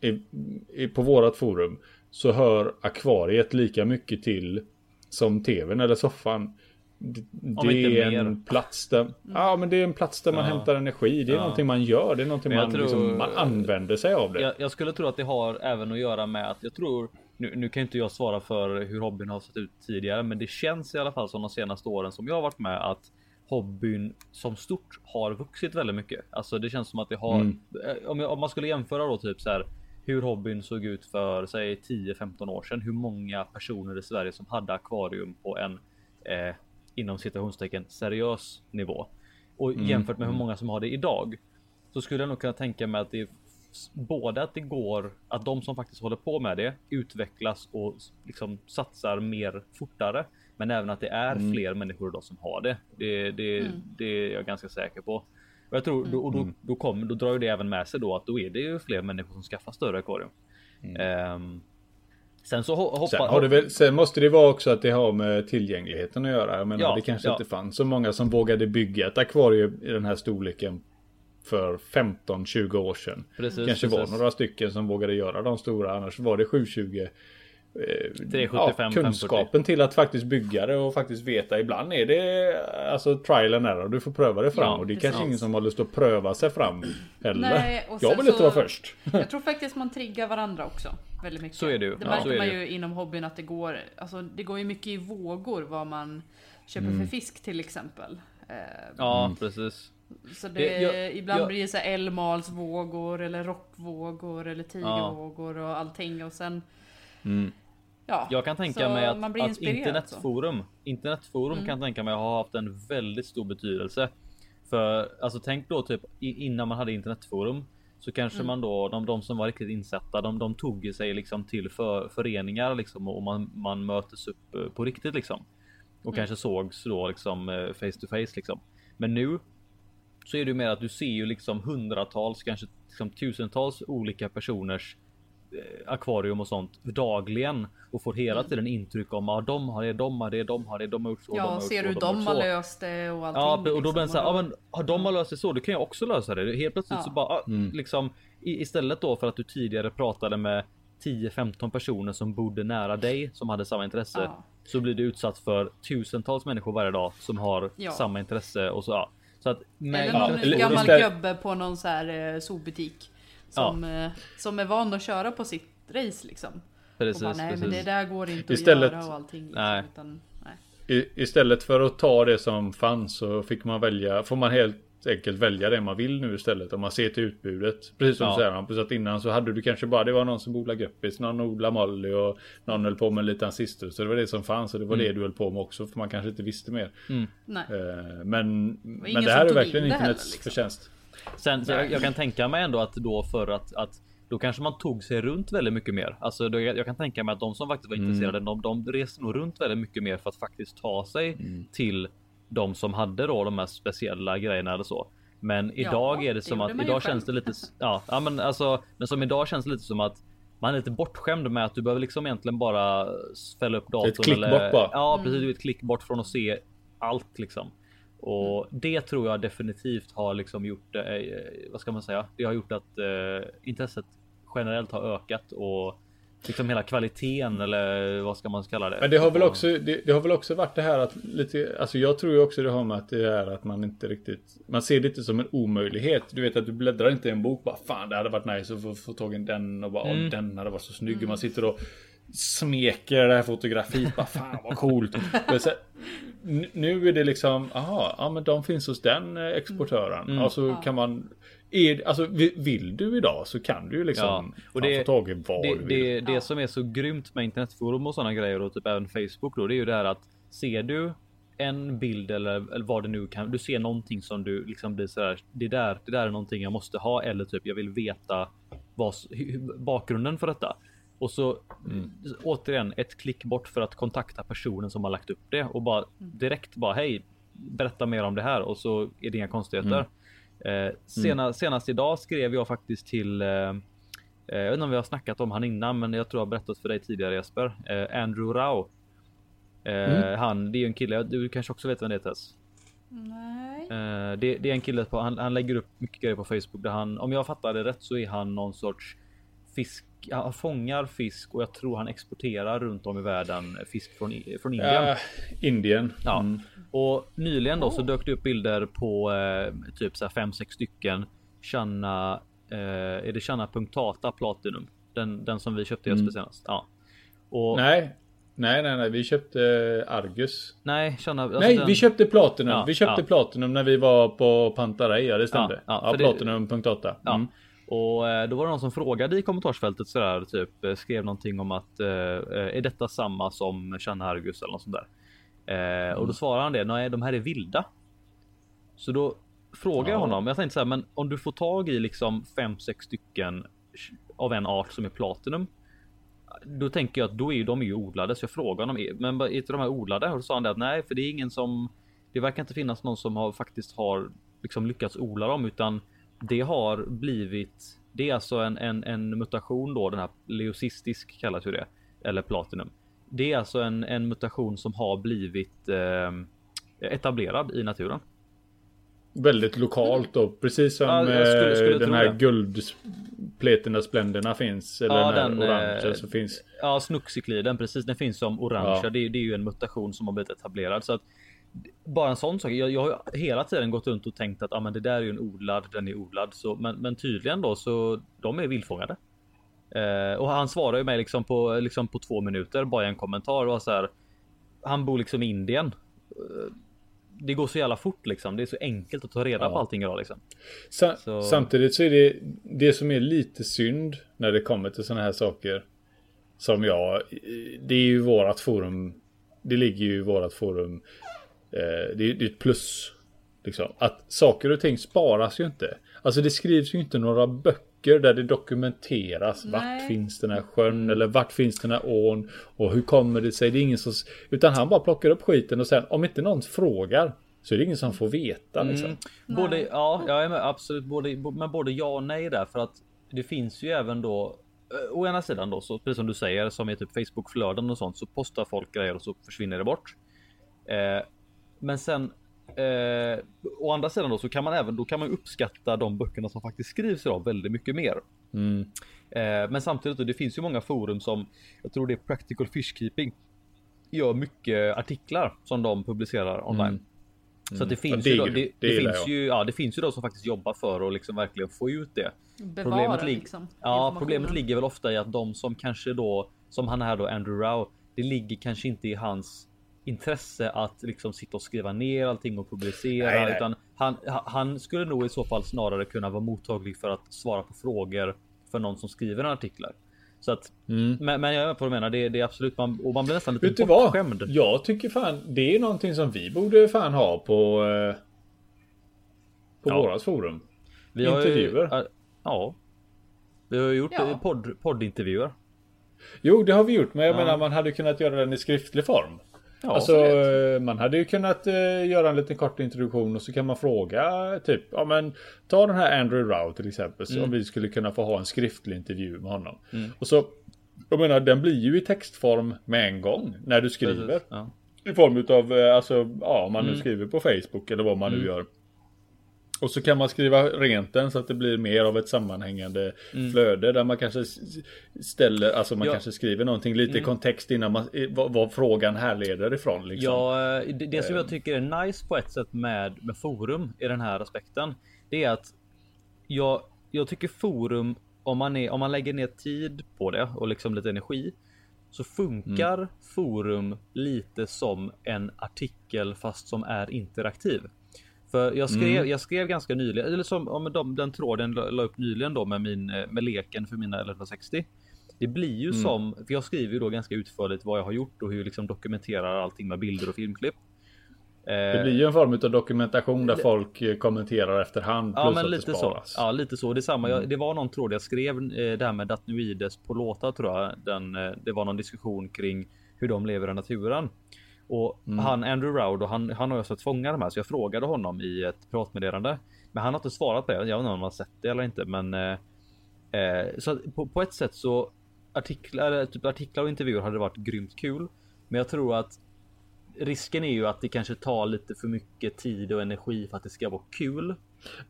i, i, på vårat forum, så hör akvariet lika mycket till som tvn eller soffan. Det, är mer. en plats där, ja men det är en plats där man Ja. hämtar energi. Det är Ja. någonting man gör, det är någonting man, tror- liksom, man använder sig av det. Jag, jag skulle tro att det har även att göra med att jag tror nu, nu kan inte jag svara för hur hobbyn har sett ut tidigare, men det känns i alla fall som de senaste åren som jag har varit med att hobbyn som stort har vuxit väldigt mycket. Alltså det känns som att det har Mm. eh, om, jag, om man skulle jämföra då typ så här hur hobbyn såg ut för säg 10-15 år sedan. Hur många personer i Sverige som hade akvarium på en eh, inom citationstecken seriös nivå och Mm, jämfört med hur många som har det idag så skulle jag nog kunna tänka mig att det är både att det går att de som faktiskt håller på med det utvecklas och liksom satsar mer fortare, men även att det är Mm. fler människor idag som har det. Det, det, Mm. det är jag ganska säker på. Och jag tror då, och då, då kommer då drar ju det även med sig då att då är det ju fler människor som skaffar större akvarium. Ehm, sen så ho- hoppa, Sen, har det väl, sen måste det vara också att det har med tillgängligheten att göra. Jag menar, Ja, det kanske ja. inte fanns så många som vågade bygga ett akvarium i den här storleken för 15-20 år sedan. Precis, kanske var precis. några stycken som vågade göra de stora, annars var det 720. Eh, 375, kunskapen till att faktiskt bygga det och faktiskt veta. Ibland är det alltså trial and error. Du får pröva det fram Ja, och det är precis. kanske ingen som har lust att pröva sig fram heller. Nej, jag vill inte så- vara först. Jag tror faktiskt man triggar varandra också. Väldigt mycket. Så är det ju. Det Ja, märker man ju inom hobbyn att det går, alltså det går ju mycket i vågor vad man köper Mm. för fisk till exempel. Eh, Ja, precis. Så det, Det- jag- ibland jag- blir det så här älmalsvågor eller rockvågor eller tigervågor och allting och sen Ja, Jag kan tänka mig att, att internetforum, internetforum kan jag tänka mig har haft en väldigt stor betydelse. För alltså tänk då typ innan man hade internetforum så kanske man då de, de som var riktigt insatta, de, de tog sig liksom till för, föreningar liksom och man, man mötes upp eh, på riktigt liksom. Och kanske sågs då liksom face to face liksom. Men nu så är det ju mer att du ser ju liksom hundratals, kanske liksom tusentals olika personers akvarium och sånt dagligen och får hela tiden intryck om att de har det, de har det, de har det, de har gjort så, de har ja gjort ser hur de de har så. löst det och allting. Ja, och då blir det liksom. så här, ja, men har de har löst det så, då kan jag också lösa det. Helt plötsligt Ja. så bara, ah, liksom istället då för att du tidigare pratade med 10-15 personer som bodde nära dig som hade samma intresse Ja. så blir du utsatt för tusentals människor varje dag som har Ja. samma intresse och så. Ja. Så att med Eller någon gammal gubbe på någon så här eh. Som, eh, som är van att köra på sitt race liksom. precis, bara, nej precis. men det där går inte Istället- att göra och allting. Liksom, Nej. Utan, nej. I, istället för att ta det som fanns så fick man välja, får man helt enkelt välja det man vill nu istället om man ser till utbudet. Precis som Ja. du säger Hampus, att innan så hade du kanske bara, det var någon som odlade guppis, någon odlade molly och någon höll på med en liten sistus. Så det var det som fanns och det var Mm. det du höll på med också för man kanske inte visste mer. nej. Eh, Men, men ingen det här är verkligen internets liksom. förtjänst. Sen så jag, jag kan tänka mig ändå att då för att, att då kanske man tog sig runt väldigt mycket mer. Alltså då, jag, jag kan tänka mig att de som faktiskt var intresserade, de, de reste nog runt väldigt mycket mer för att faktiskt ta sig till de som hade då de här speciella grejerna eller så. Men idag är det det som gjorde att idag känns det lite, ja, ja men alltså, men som idag känns det lite som att man är lite bortskämd med att du behöver liksom egentligen bara fälla upp datorn. klick bort bara. Ja, precis. Du är ett klick bort från att se allt liksom. Och det tror jag definitivt har liksom gjort det. Eh, vad ska man säga? Det har gjort att eh, intresset generellt har ökat och liksom hela kvaliteten eller vad ska man kalla det? Men det har väl också, det, det har väl också varit det här att lite, alltså jag tror ju också det har med att det är att man inte riktigt, man ser det inte som en omöjlighet. Du vet att du bläddrar inte i en bok bara fan det hade varit nice att få, få tag i den och bara Mm. åh, den hade varit så snygg. Och man sitter och smeker det här fotografiet bara fan vad coolt. Men nu är det liksom, aha, ja men de finns hos den eh, exportören. Mm. Och så kan man, är, alltså vi- vill du idag så kan du ju liksom Ja, och det- få tag i vad det, du vill. det, det som är så grymt med internetforum och sådana grejer och typ även Facebook då, det är ju det här att ser du en bild eller, eller vad det nu kan, du ser någonting som du liksom blir så här. Det där, det där är någonting jag måste ha eller typ jag vill veta vad, bakgrunden för detta. Och så återigen ett klick bort för att kontakta personen som har lagt upp det och bara direkt bara hej, berätta mer om det här och så är det inga konstigheter. Eh, sena, Senast idag skrev jag faktiskt till eh, eh, jag vet inte om vi har snackat om han innan, men jag tror jag har berättat för dig tidigare Jesper. Eh, Andrew Rao. Eh, Han, det är ju en kille, du kanske också vet vem det är Tess? Nej. Eh, det, det är en kille på, han, han lägger upp mycket grejer på Facebook där han, om jag fattar det rätt så är han någon sorts fisk, han fångar fisk och jag tror han exporterar runt om i världen fisk från, från Indien. Ja, Indien. Ja, Mm. och nyligen då så dök det upp bilder på eh, typ så här fem, sex stycken. Channa, eh, är det Channa Punctata Platinum? Den, den som vi köpte i Öster senast. Ja. Och nej, Nej, nej, nej, nej. Vi köpte Argus. Channa. Alltså nej, den, vi köpte Platinum. Ja, vi köpte ja. Platinum när vi var på Pantarei. Ja, det stämde. Ja, Ja, ja, för det- Platinum.8. Ja. Mm. Och eh, då var det någon som frågade i kommentarsfältet sådär typ eh, skrev någonting om att eh, är detta samma som Channa Argus eller något sånt där. Eh, Och då svarade han det. Nej, de här är vilda. Så då frågade Ja. honom. Jag tänkte så här, men om du får tag i liksom fem, sex stycken av en art som är platinum. Då tänker jag att då är ju de ju odlade så jag frågar honom. Men är inte de här odlade? Och då sa han det att nej, för det är ingen som. Det verkar inte finnas någon som har faktiskt har liksom lyckats odla dem utan det har blivit. Det är alltså en, en, en mutation då. Den här leucistisk kallas ju det eller platinum. Det är alltså en, en mutation som har blivit eh, etablerad i naturen. Väldigt lokalt då. Precis som Ja, skulle- skulle eh, den tro här guldpleterna spländerna finns. Eller Ja, den den, orangea eh, som finns. Ja, snuxikliden precis. Den finns som orange. Ja. Det, är- det är ju en mutation som har blivit etablerad så att bara en sån sak. Jag, jag har hela tiden gått runt och tänkt att ah, men det där är ju en odlad. Den är odlad, så men, men tydligen då så de är vildfångade. Eh, och han svarar ju mig liksom på liksom på två minuter bara i en kommentar och så här. Han bor liksom i Indien. Eh, Det går så jävla fort liksom. Det är så enkelt att ta reda Ja. på allting idag liksom. Sa Så- Samtidigt så är det det som är lite synd när det kommer till sådana här saker. Som jag, det är ju vårat forum. Det ligger ju i vårat forum. Eh, det, är, det är ett plus. Liksom. Att saker och ting sparas ju inte. Alltså det skrivs ju inte några böcker där det dokumenteras. Nej. Vart finns den här sjön eller vart finns den här ån? Och hur kommer det sig? Det är ingen som... Utan han bara plockar upp skiten och sen om inte någon frågar så är det ingen som får veta. Liksom. Mm. Både, ja, jag är med, absolut. Både, men både ja och nej där för att det finns ju även då. eh, Å ena sidan då så precis som du säger som i typ Facebook flöden och sånt så postar folk grejer och så försvinner det bort. Eh, men sen eh, å andra sidan då så kan man även då kan man uppskatta de böckerna som faktiskt skrivs idag väldigt mycket mer. Mm. Eh, men samtidigt då, det finns ju många forum som jag tror det är Practical Fishkeeping gör mycket artiklar som de publicerar online. Mm. Så att det finns Ja, det ju, då, är det, det, Det finns jag. ju, ja, det finns ju de som faktiskt jobbar för att liksom verkligen få ut det. Bevara Problemet lig- liksom. Ja, problemet ligger väl ofta i att de som kanske då som han här då Andrew Rao. Det ligger kanske inte i hans intresse att liksom sitta och skriva ner allting och publicera Nej, nej. utan han, ha- han skulle nog i så fall snarare kunna vara mottaglig för att svara på frågor för någon som skriver en artiklar. Så att, Mm. men, men jag är på vad du menar. Det, det är absolut man och man blir nästan lite du vad? bortskämd. Jag tycker fan det är någonting som vi borde fan ha på eh, På Ja. vårat forum. Vi har ju- intervjuer. ja. Vi har ju gjort Ja. eh, podd, poddintervjuer. Jo det har vi gjort men jag Ja. menar man hade kunnat göra den i skriftlig form. Ja, alltså eh, man hade ju kunnat eh, göra en liten kort introduktion och så kan man fråga typ ja men ta den här Andrew Rao till exempel så Mm. om vi skulle kunna få ha en skriftlig intervju med honom. Och så jag menar den blir ju i textform med en gång när du skriver. Precis, Ja. I form utav, eh, alltså, ja om man nu Mm. skriver på Facebook eller vad man nu gör. Och så kan man skriva rent den så att det blir mer av ett sammanhängande flöde där man kanske ställer, alltså man Mm. Ja. kanske skriver någonting lite i kontext innan man, vad, vad frågan härleder ifrån liksom. Ja, eh, det, det som jag tycker är nice på ett sätt med, med forum i den här aspekten. Det är att jag, jag tycker forum om man, är, om man lägger ner tid på det och liksom lite energi. Så funkar forum lite som en artikel fast som är interaktiv. För jag skrev, jag skrev ganska nyligen, eller som om de, den tråden la la upp nyligen då med min eh, med leken för mina 1160. Det blir ju som, för jag skriver ju då ganska utförligt vad jag har gjort och hur jag liksom dokumenterar allting med bilder och filmklipp. Eh, Det blir ju en form av dokumentation där folk eh, kommenterar efterhand. Ja men lite så. Ja lite så. Det, samma. Jag, det var någon tråd jag skrev eh, det här med Datnoides på låtar tror jag. Den, eh, det var någon diskussion kring hur de lever i naturen. Och han Andrew Rowd och han, han har ju sett fånga de här så jag frågade honom i ett pratmeddelande. Men han har inte svarat på det. Jag vet inte om han har sett det eller inte men eh, eh, så på, på ett sätt så artiklar, typ artiklar och intervjuer hade varit grymt kul. Men jag tror att risken är ju att det kanske tar lite för mycket tid och energi för att det ska vara kul.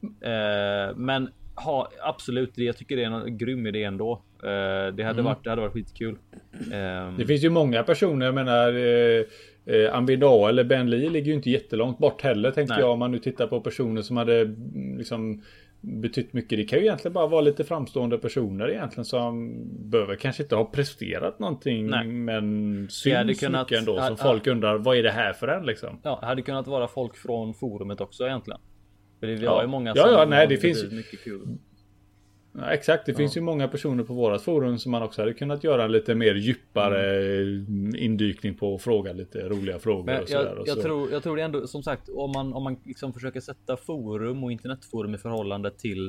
Eh, men ha, absolut, jag tycker det är en grym idé ändå. Eh, det, hade varit, det hade varit skitkul. Eh, Det finns ju många personer, jag menar eh, Ambidae eller Ben Lee ligger ju inte jättelångt bort heller tänkte Nej. jag om man nu tittar på personer som hade mm, liksom betytt mycket. Det kan ju egentligen bara vara lite framstående personer egentligen som behöver kanske inte ha presterat någonting Nej. men Det hade syns kunnat- mycket ändå som folk undrar vad är det här för en liksom? ja, hade kunnat vara folk från forumet också egentligen. För det, vi Ja. har ju många Ja, som ja, nej, det finns- mycket kul. Ja, exakt, det finns ju många personer på vårat forum som man också hade kunnat göra en lite mer djupare mm. indykning på och fråga lite roliga frågor. Men och sådär, jag, och jag, så. tror, jag tror det ändå som sagt om man, om man liksom försöker sätta forum och internetforum i förhållande till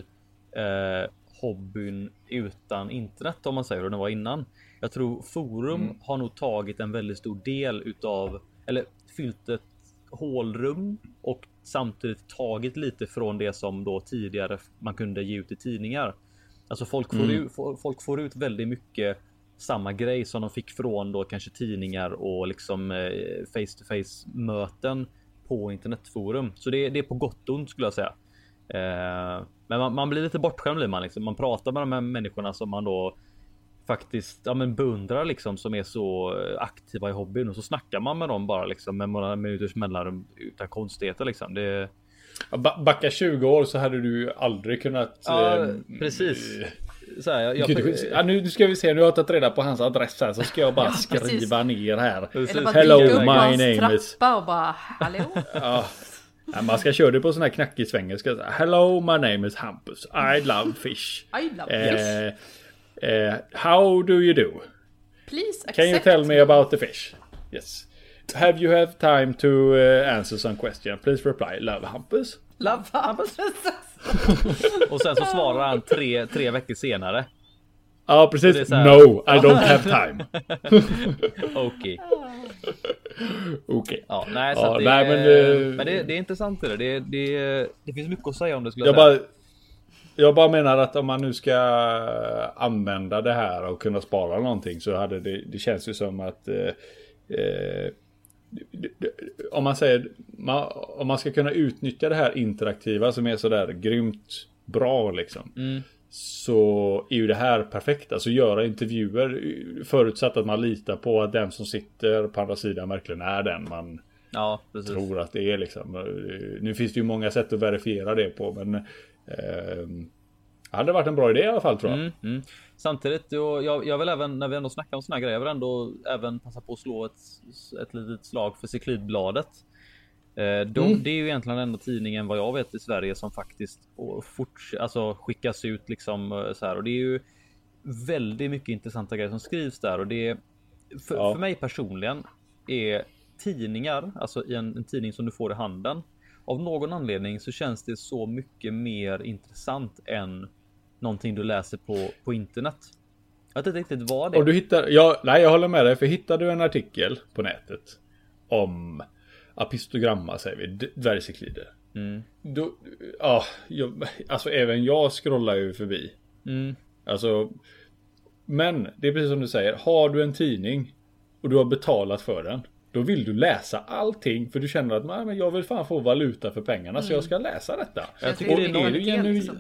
eh, hobbyn utan internet om man säger och det var innan. Jag tror forum Mm. har nog tagit en väldigt stor del utav eller fyllt ett hålrum och samtidigt tagit lite från det som då tidigare man kunde ge ut i tidningar. Alltså folk får, Mm. ut, folk får ut väldigt mycket samma grej som de fick från då kanske tidningar och liksom eh, face to face möten på internetforum. Så det, det är på gott och ont skulle jag säga. Eh, men man, man blir lite bortskämd blir man liksom. Man pratar med de här människorna som man då faktiskt ja, men beundrar liksom som är så eh, aktiva i hobbyn och så snackar man med dem bara liksom med några minuters mellanrum utan konstigheter liksom. Det, Ja, ba- Backa 20 år så hade du aldrig kunnat... Ja, eh, precis. eh, så här, jag, jag, ja, nu ska vi se, nu har jag tagit reda på hans adress här så ska jag bara Ja, skriva ner här. Hello, my name is- och bara hallå. Ja. Man ska köra det på sån här knackig svengelska. Hello, my name is Hampus. I love fish. I love fish. Eh, eh, how do you do? Please accept. Can you tell me about the fish? Yes. Have you have time to uh, answer some question? Please reply. Love Hampus. Love Hampus. och sen så svarar han tre, tre veckor senare. Ja, är precis. No, I don't have time. Okej. Okej. Ja, nej, så Ja, att det, nej, men men det- men det, det är intressant det där. Det, det, det finns mycket att säga om det skulle jag, Jag säga. bara, jag bara menar att om man nu ska använda det här och kunna spara någonting så hade det, det känns ju som att eh, eh, om man säger man, om man ska kunna utnyttja det här interaktiva som är sådär grymt bra liksom. Mm. Så är ju det här perfekt. Alltså göra intervjuer förutsatt att man litar på att den som sitter på andra sidan verkligen är den man Ja, tror att det är liksom. Nu finns det ju många sätt att verifiera det på men eh, hade varit en bra idé i alla fall tror jag. Mm, mm. Samtidigt, jag, jag, vill även när vi ändå snackar om såna här grejer, jag vill ändå även passa på att slå ett, ett litet slag för Cyklidbladet. Eh, de, Mm. Det är ju egentligen den enda tidningen vad jag vet i Sverige som faktiskt och forts, alltså, skickas ut liksom eh, så här och det är ju väldigt mycket intressanta grejer som skrivs där och det är för, Ja. för mig personligen är tidningar, alltså i en, en tidning som du får i handen. Av någon anledning så känns det så mycket mer intressant än någonting du läser på, på internet. Jag vet inte riktigt vad det är. Och du hittar, ja, nej jag håller med dig för hittar du en artikel på nätet om apistogramma säger vi, dvärgcyklider. Mm. Då, ja, jag, alltså även jag scrollar ju förbi. Mm. Alltså, men det är precis som du säger, har du en tidning och du har betalat för den. Då vill du läsa allting för du känner att nej, men jag vill fan få valuta för pengarna så jag ska läsa detta. Jag tycker det är riktigt någon- är du kvalitet, genuin-.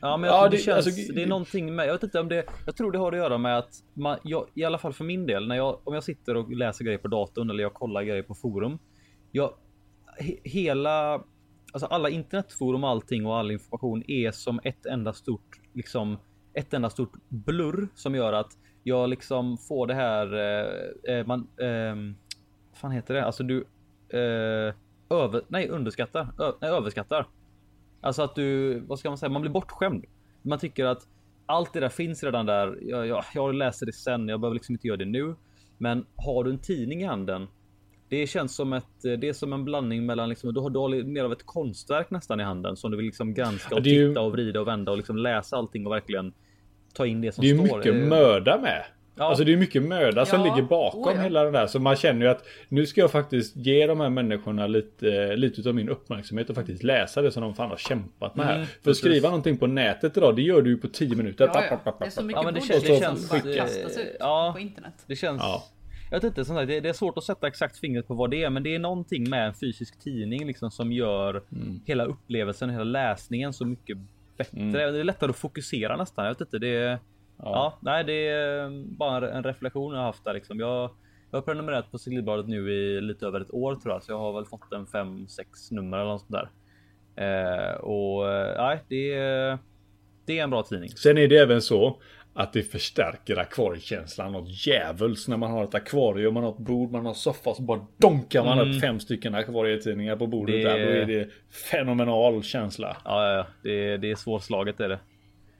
Ja, men jag Ja, tror det, det- känns, alltså, det är någonting med. Jag vet inte om det. Jag tror det har att göra med att man, jag, i alla fall för min del, när jag om jag sitter och läser grejer på datorn eller jag kollar grejer på forum. Jag he, hela alltså alla internetforum och allting och all information är som ett enda stort liksom ett enda stort blurr som gör att jag liksom får det här. Eh, eh, man. Eh, fan heter det? Alltså du eh, över. Nej, underskattar. Ö, nej, överskattar. Alltså att du, vad ska man säga, man blir bortskämd. Man tycker att allt det där finns redan där. Jag, jag, jag läser det sen, jag behöver liksom inte göra det nu. Men har du en tidning i handen? Det känns som ett, det är som en blandning mellan liksom, du har, du har mer av ett konstverk nästan i handen som du vill liksom granska och ju- titta och vrida och vända och liksom läsa allting och verkligen ta in det som Det är ju står. mycket möda med. Ja. Alltså det är mycket möda som Ja, ligger bakom oh ja. hela det där. Så man känner ju att nu ska jag faktiskt ge de här människorna lite, lite av min uppmärksamhet och faktiskt läsa det som de fan har kämpat med här. Mm, För att skriva någonting på nätet idag, det gör du ju på 10 minuter. Ja, ja. Det är så mycket Ja, men det känns- det som känns- bara kastas ut ja. på internet. Det känns. Ja. Jag vet inte, sånt där, det, det är svårt att sätta exakt fingret på vad det är, men det är någonting med en fysisk tidning liksom som gör hela upplevelsen, hela läsningen så mycket bättre. Mm. Det är lättare att fokusera nästan. Jag vet inte, det är. Ja, nej, det är bara en reflektion jag har haft där liksom. Jag, jag har prenumererat på Cykelbladet nu i lite över ett år tror jag, så jag har väl fått en 5-6 nummer eller något sånt där. Eh, och eh, nej, det är. Det är en bra tidning. Sen är det även så att det förstärker akvariekänslan något djävuls när man har ett akvarium, man har ett bord, man har soffa så bara donkar man upp fem stycken akvarietidningar på bordet Mm. Det- där. Då är det fenomenal känsla. Ja, ja, ja. Det, det är svårslaget är det.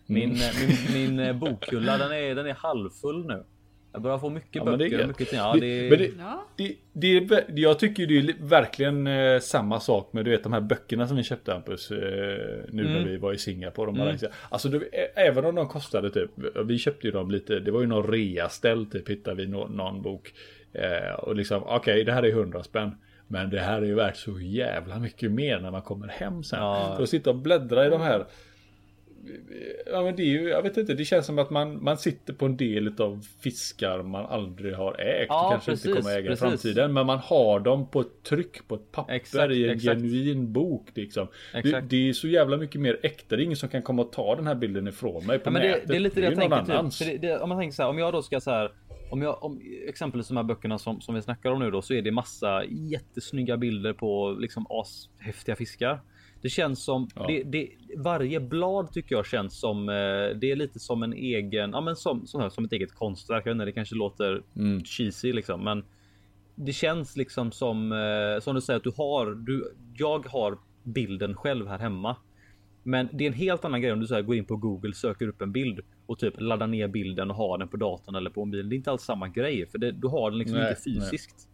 Min, mm. min, min eh, bokhylla den är, den är halvfull nu. Jag börjar få mycket ja, böcker. Mycket, ja, det, det, det, det, det, jag tycker det är verkligen eh, samma sak med du vet de här böckerna som vi köpte Hampus. Eh, nu mm. när vi var i Singapore. De mm. Alltså det, även om de kostade typ. Vi köpte ju dem lite. Det var ju någon reaställ typ. Hittade vi någon, någon bok. Eh, och liksom okej okay, det här är 100 spänn. Men det här är ju värt så jävla mycket mer när man kommer hem sen. Ja. För att sitta och bläddra i de här Ja men det är ju, jag vet inte, det känns som att man, man sitter på en del av fiskar man aldrig har ägt. Ja, kanske precis, inte kommer äga i framtiden. Men man har dem på ett tryck på ett papper exakt, i en exakt. genuin bok. Liksom. Det, det, är så jävla mycket mer äkta. Det är ingen som kan komma och ta den här bilden ifrån mig på ja, men nätet. Det, det är lite det, jag tänker. Typ, det, om man tänker så här, om jag då ska så här om jag, om exempelvis de här böckerna som, som vi snackar om nu då så är det massa jättesnygga bilder på liksom ashäftiga fiskar. Det känns som ja. det, det, varje blad tycker jag känns som eh, det är lite som en egen, ja men som, som, som ett eget konstverk. Jag vet inte, det kanske låter mm. cheesy liksom, men det känns liksom som eh, som du säger att du har, du, jag har bilden själv här hemma. Men det är en helt annan grej om du så här, går in på Google, söker upp en bild och typ laddar ner bilden och har den på datorn eller på mobilen. Det är inte alls samma grej för det, du har den liksom nej, inte fysiskt. Nej.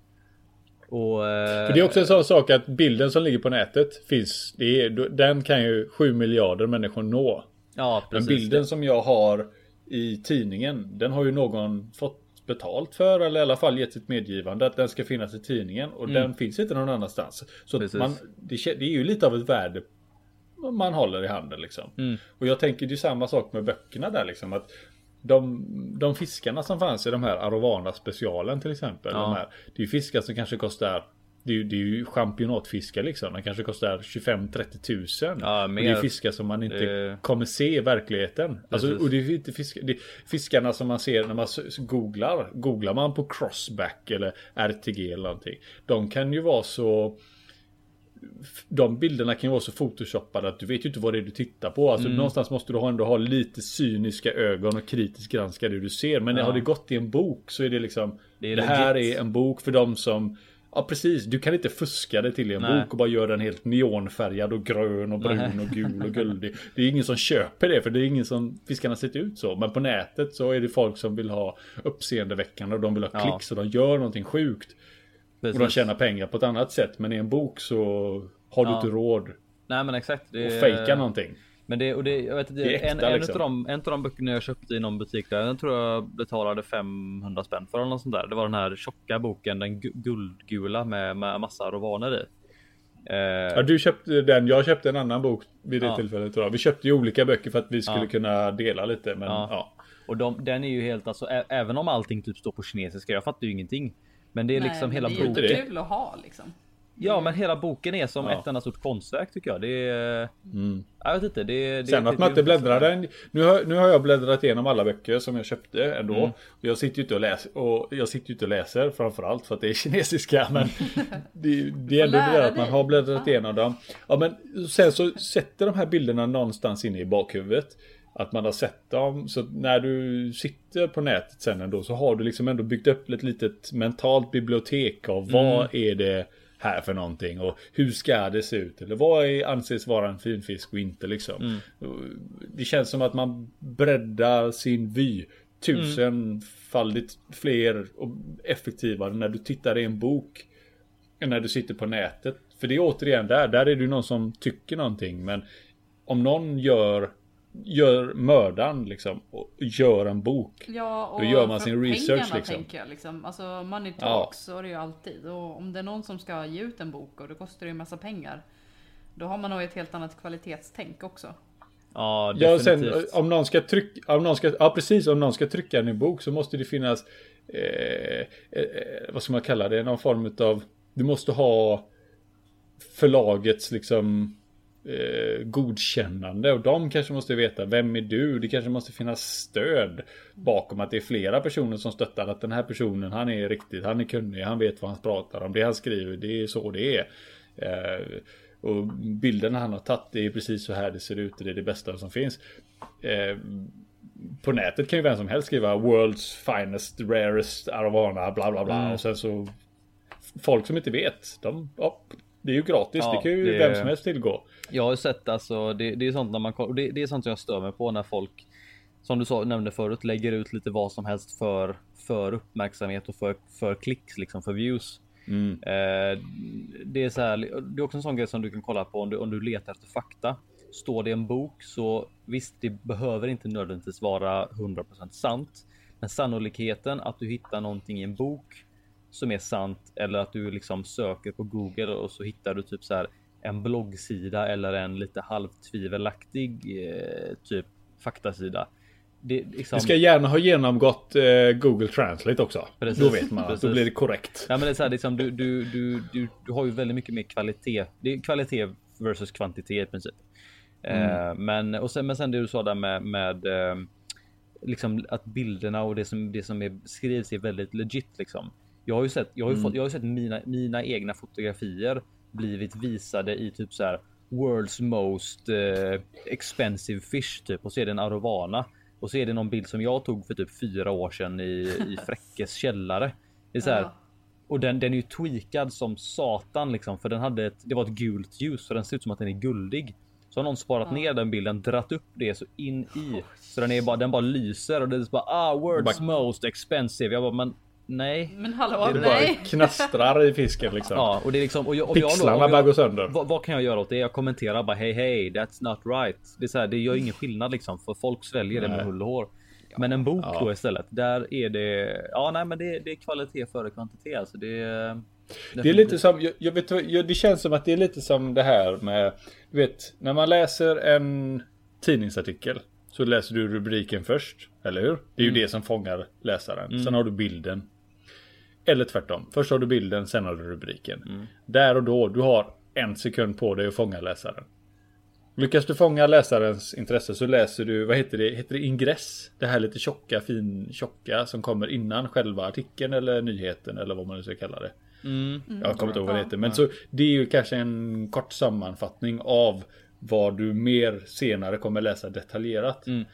Och, För det är också en sån sak att bilden som ligger på nätet finns. Är, den kan ju 7 miljarder människor nå. Ja, precis. Men bilden som jag har i tidningen. Den har ju någon fått betalt för eller i alla fall gett sitt medgivande att den ska finnas i tidningen och mm. den finns inte någon annanstans. Så man, det, det, är ju lite av ett värde man håller i handen liksom. Mm. Och jag tänker det är samma sak med böckerna där liksom. Att de, de fiskarna som fanns i de här Arovana specialen till exempel. Ja. De här, det är ju fiskar som kanske kostar det är, ju, det är ju championatfiskar liksom. De kanske kostar 25-30 tusen. Ja, och det är fiskar som man inte det... kommer se i verkligheten. Alltså, och det är inte fiskar, det är fiskarna som man ser när man googlar. Googlar man på crossback eller RTG eller någonting. De kan ju vara så de bilderna kan ju vara så photoshoppade att du vet ju inte vad det är du tittar på. Alltså mm. någonstans måste du ändå ha lite cyniska ögon och kritiskt granska det du ser. Men ja. har det gått i en bok så är det liksom Det, det här är en bok för de som Ja precis, du kan inte fuska det till en Nej. bok och bara göra den helt neonfärgad och grön och brun Nej. och gul och guldig. Det är ingen som köper det för det är ingen som fiskarna sett ut så. Men på nätet så är det folk som vill ha uppseendeväckande och de vill ha ja. klick så de gör någonting sjukt. Precis. Och de tjänar pengar på ett annat sätt. Men i en bok så har du ja. inte råd. Nej men exakt. Det... Och fejka någonting. Men det, och det, jag vet inte, det äkta, en, en, liksom. av de, en av de böckerna jag köpte i någon butik där, den tror jag betalade 500 spänn för eller något sånt där. Det var den här tjocka boken, den guldgula med, med massa rovaner i. Eh, ja, du köpte den, jag köpte en annan bok vid det ja. tillfället tror jag. Vi köpte ju olika böcker för att vi skulle ja. kunna dela lite. Men, ja. ja. Och de, den är ju helt alltså, även om allting typ står på kinesiska, jag fattar ju ingenting. Men det är Nej, liksom hela boken. Det är kul att ha liksom. Ja men hela boken är som ja. ett enda stort konstverk tycker jag. Det är... Mm. Jag vet inte. Det, det Sen att man inte bläddrar den. Nu har, nu har jag bläddrat igenom alla böcker som jag köpte ändå. Mm. Jag sitter ju inte och läser. Och jag sitter ju inte och läser framförallt för att det är kinesiska. Men det, det är ändå det att man har bläddrat igenom dem. Ja men sen så sätter de här bilderna någonstans inne i bakhuvudet att man har sett dem. Så när du sitter på nätet sen ändå så har du liksom ändå byggt upp ett litet mentalt bibliotek av vad mm. är det här för någonting och hur ska det se ut eller vad är, anses vara en finfisk och inte liksom. Mm. Det känns som att man breddar sin vy tusenfaldigt mm. fler och effektivare när du tittar i en bok än när du sitter på nätet. För det är återigen där, där är det någon som tycker någonting men om någon gör gör mördaren liksom och gör en bok. Ja, och då gör man sin research liksom. Tänker jag, liksom. Alltså money talks, ja. så är det ju alltid. Och om det är någon som ska ge ut en bok och det kostar ju en massa pengar. Då har man nog ett helt annat kvalitetstänk också. Ja, definitivt. ja sen om någon ska trycka, om någon ska, ja precis, om någon ska trycka en bok så måste det finnas, eh, eh, vad ska man kalla det, någon form av, du måste ha förlagets liksom eh, godkännande och de kanske måste veta vem är du? Det kanske måste finnas stöd bakom att det är flera personer som stöttar att den här personen han är riktigt, han är kunnig, han vet vad han pratar om, det han skriver, det är så det är. Eh, och bilderna han har tagit, det är precis så här det ser ut, det är det bästa som finns. Eh, på nätet kan ju vem som helst skriva World's finest, rarest, aravana, bla bla bla. Mm. Och sen så Folk som inte vet, de, ja, Det är ju gratis. Ja, det kan ju det- vem som helst tillgå. Jag har ju sett alltså, det, det är sånt när man det, det är sånt som jag stör mig på när folk som du sa, nämnde förut lägger ut lite vad som helst för för uppmärksamhet och för för klicks liksom för views. Mm. Eh, det är så här. Det är också en sån grej som du kan kolla på om du om du letar efter fakta. Står det i en bok så visst, det behöver inte nödvändigtvis vara 100% sant, men sannolikheten att du hittar någonting i en bok som är sant eller att du liksom söker på Google och så hittar du typ så här en bloggsida eller en lite halvtvivelaktig eh, typ faktasida. Det, liksom, Det ska gärna ha genomgått eh, Google Translate också. Precis, Då vet man att då precis. blir det korrekt. Ja, men det är så här, liksom, du, du, du, du, du har ju väldigt mycket mer kvalitet. Det är kvalitet versus kvantitet i princip. Eh, men, och sen, men sen det du sa där med, med eh, liksom att bilderna och det som, det som är, skrivs är väldigt legit. Liksom. Jag har ju sett, jag har ju fått, jag har sett mina, mina egna fotografier blivit visade i typ så här World's most eh, expensive fish typ och så är det en arovana och så är det någon bild som jag tog för typ fyra år sedan i, i Fräckes källare. Det är så här, Ja. och den, den är ju tweakad som satan liksom för den hade ett, det var ett gult ljus så den ser ut som att den är guldig. Så har någon sparat ner den bilden, dratt upp det så in i så den är bara, den bara lyser och det är bara ah world's most expensive. Jag bara men nej. Men hallå, Det bara nej. knastrar i fisken liksom. Ja, och det är liksom och jag, om jag Pixlarna om jag, bara går sönder. vad, vad kan jag göra åt det? Jag kommenterar bara hej hej, that's not right. Det är så här, det gör ingen skillnad liksom för folk sväljer det med Nej. hull och hår. Men en bok Ja. då istället, där är det. Ja, nej, men det, det är kvalitet före kvantitet alltså. Det är. Det är lite som, jag, jag vet, jag, det känns som att det är lite som det här med, du vet, när man läser en tidningsartikel så läser du rubriken först, eller hur? Det är ju det som fångar läsaren. Sen har du bilden. Eller tvärtom. Först har du bilden, sen har du rubriken. Där och då, du har en sekund på dig att fånga läsaren. Lyckas du fånga läsarens intresse så läser du, vad heter det, heter det ingress? Det här lite tjocka, fin, tjocka som kommer innan själva artikeln eller nyheten eller vad man nu ska kalla det. Mm. Jag kommer inte ihåg vad det heter. Men så det är ju kanske en kort sammanfattning av vad du mer senare kommer läsa detaljerat. Mm.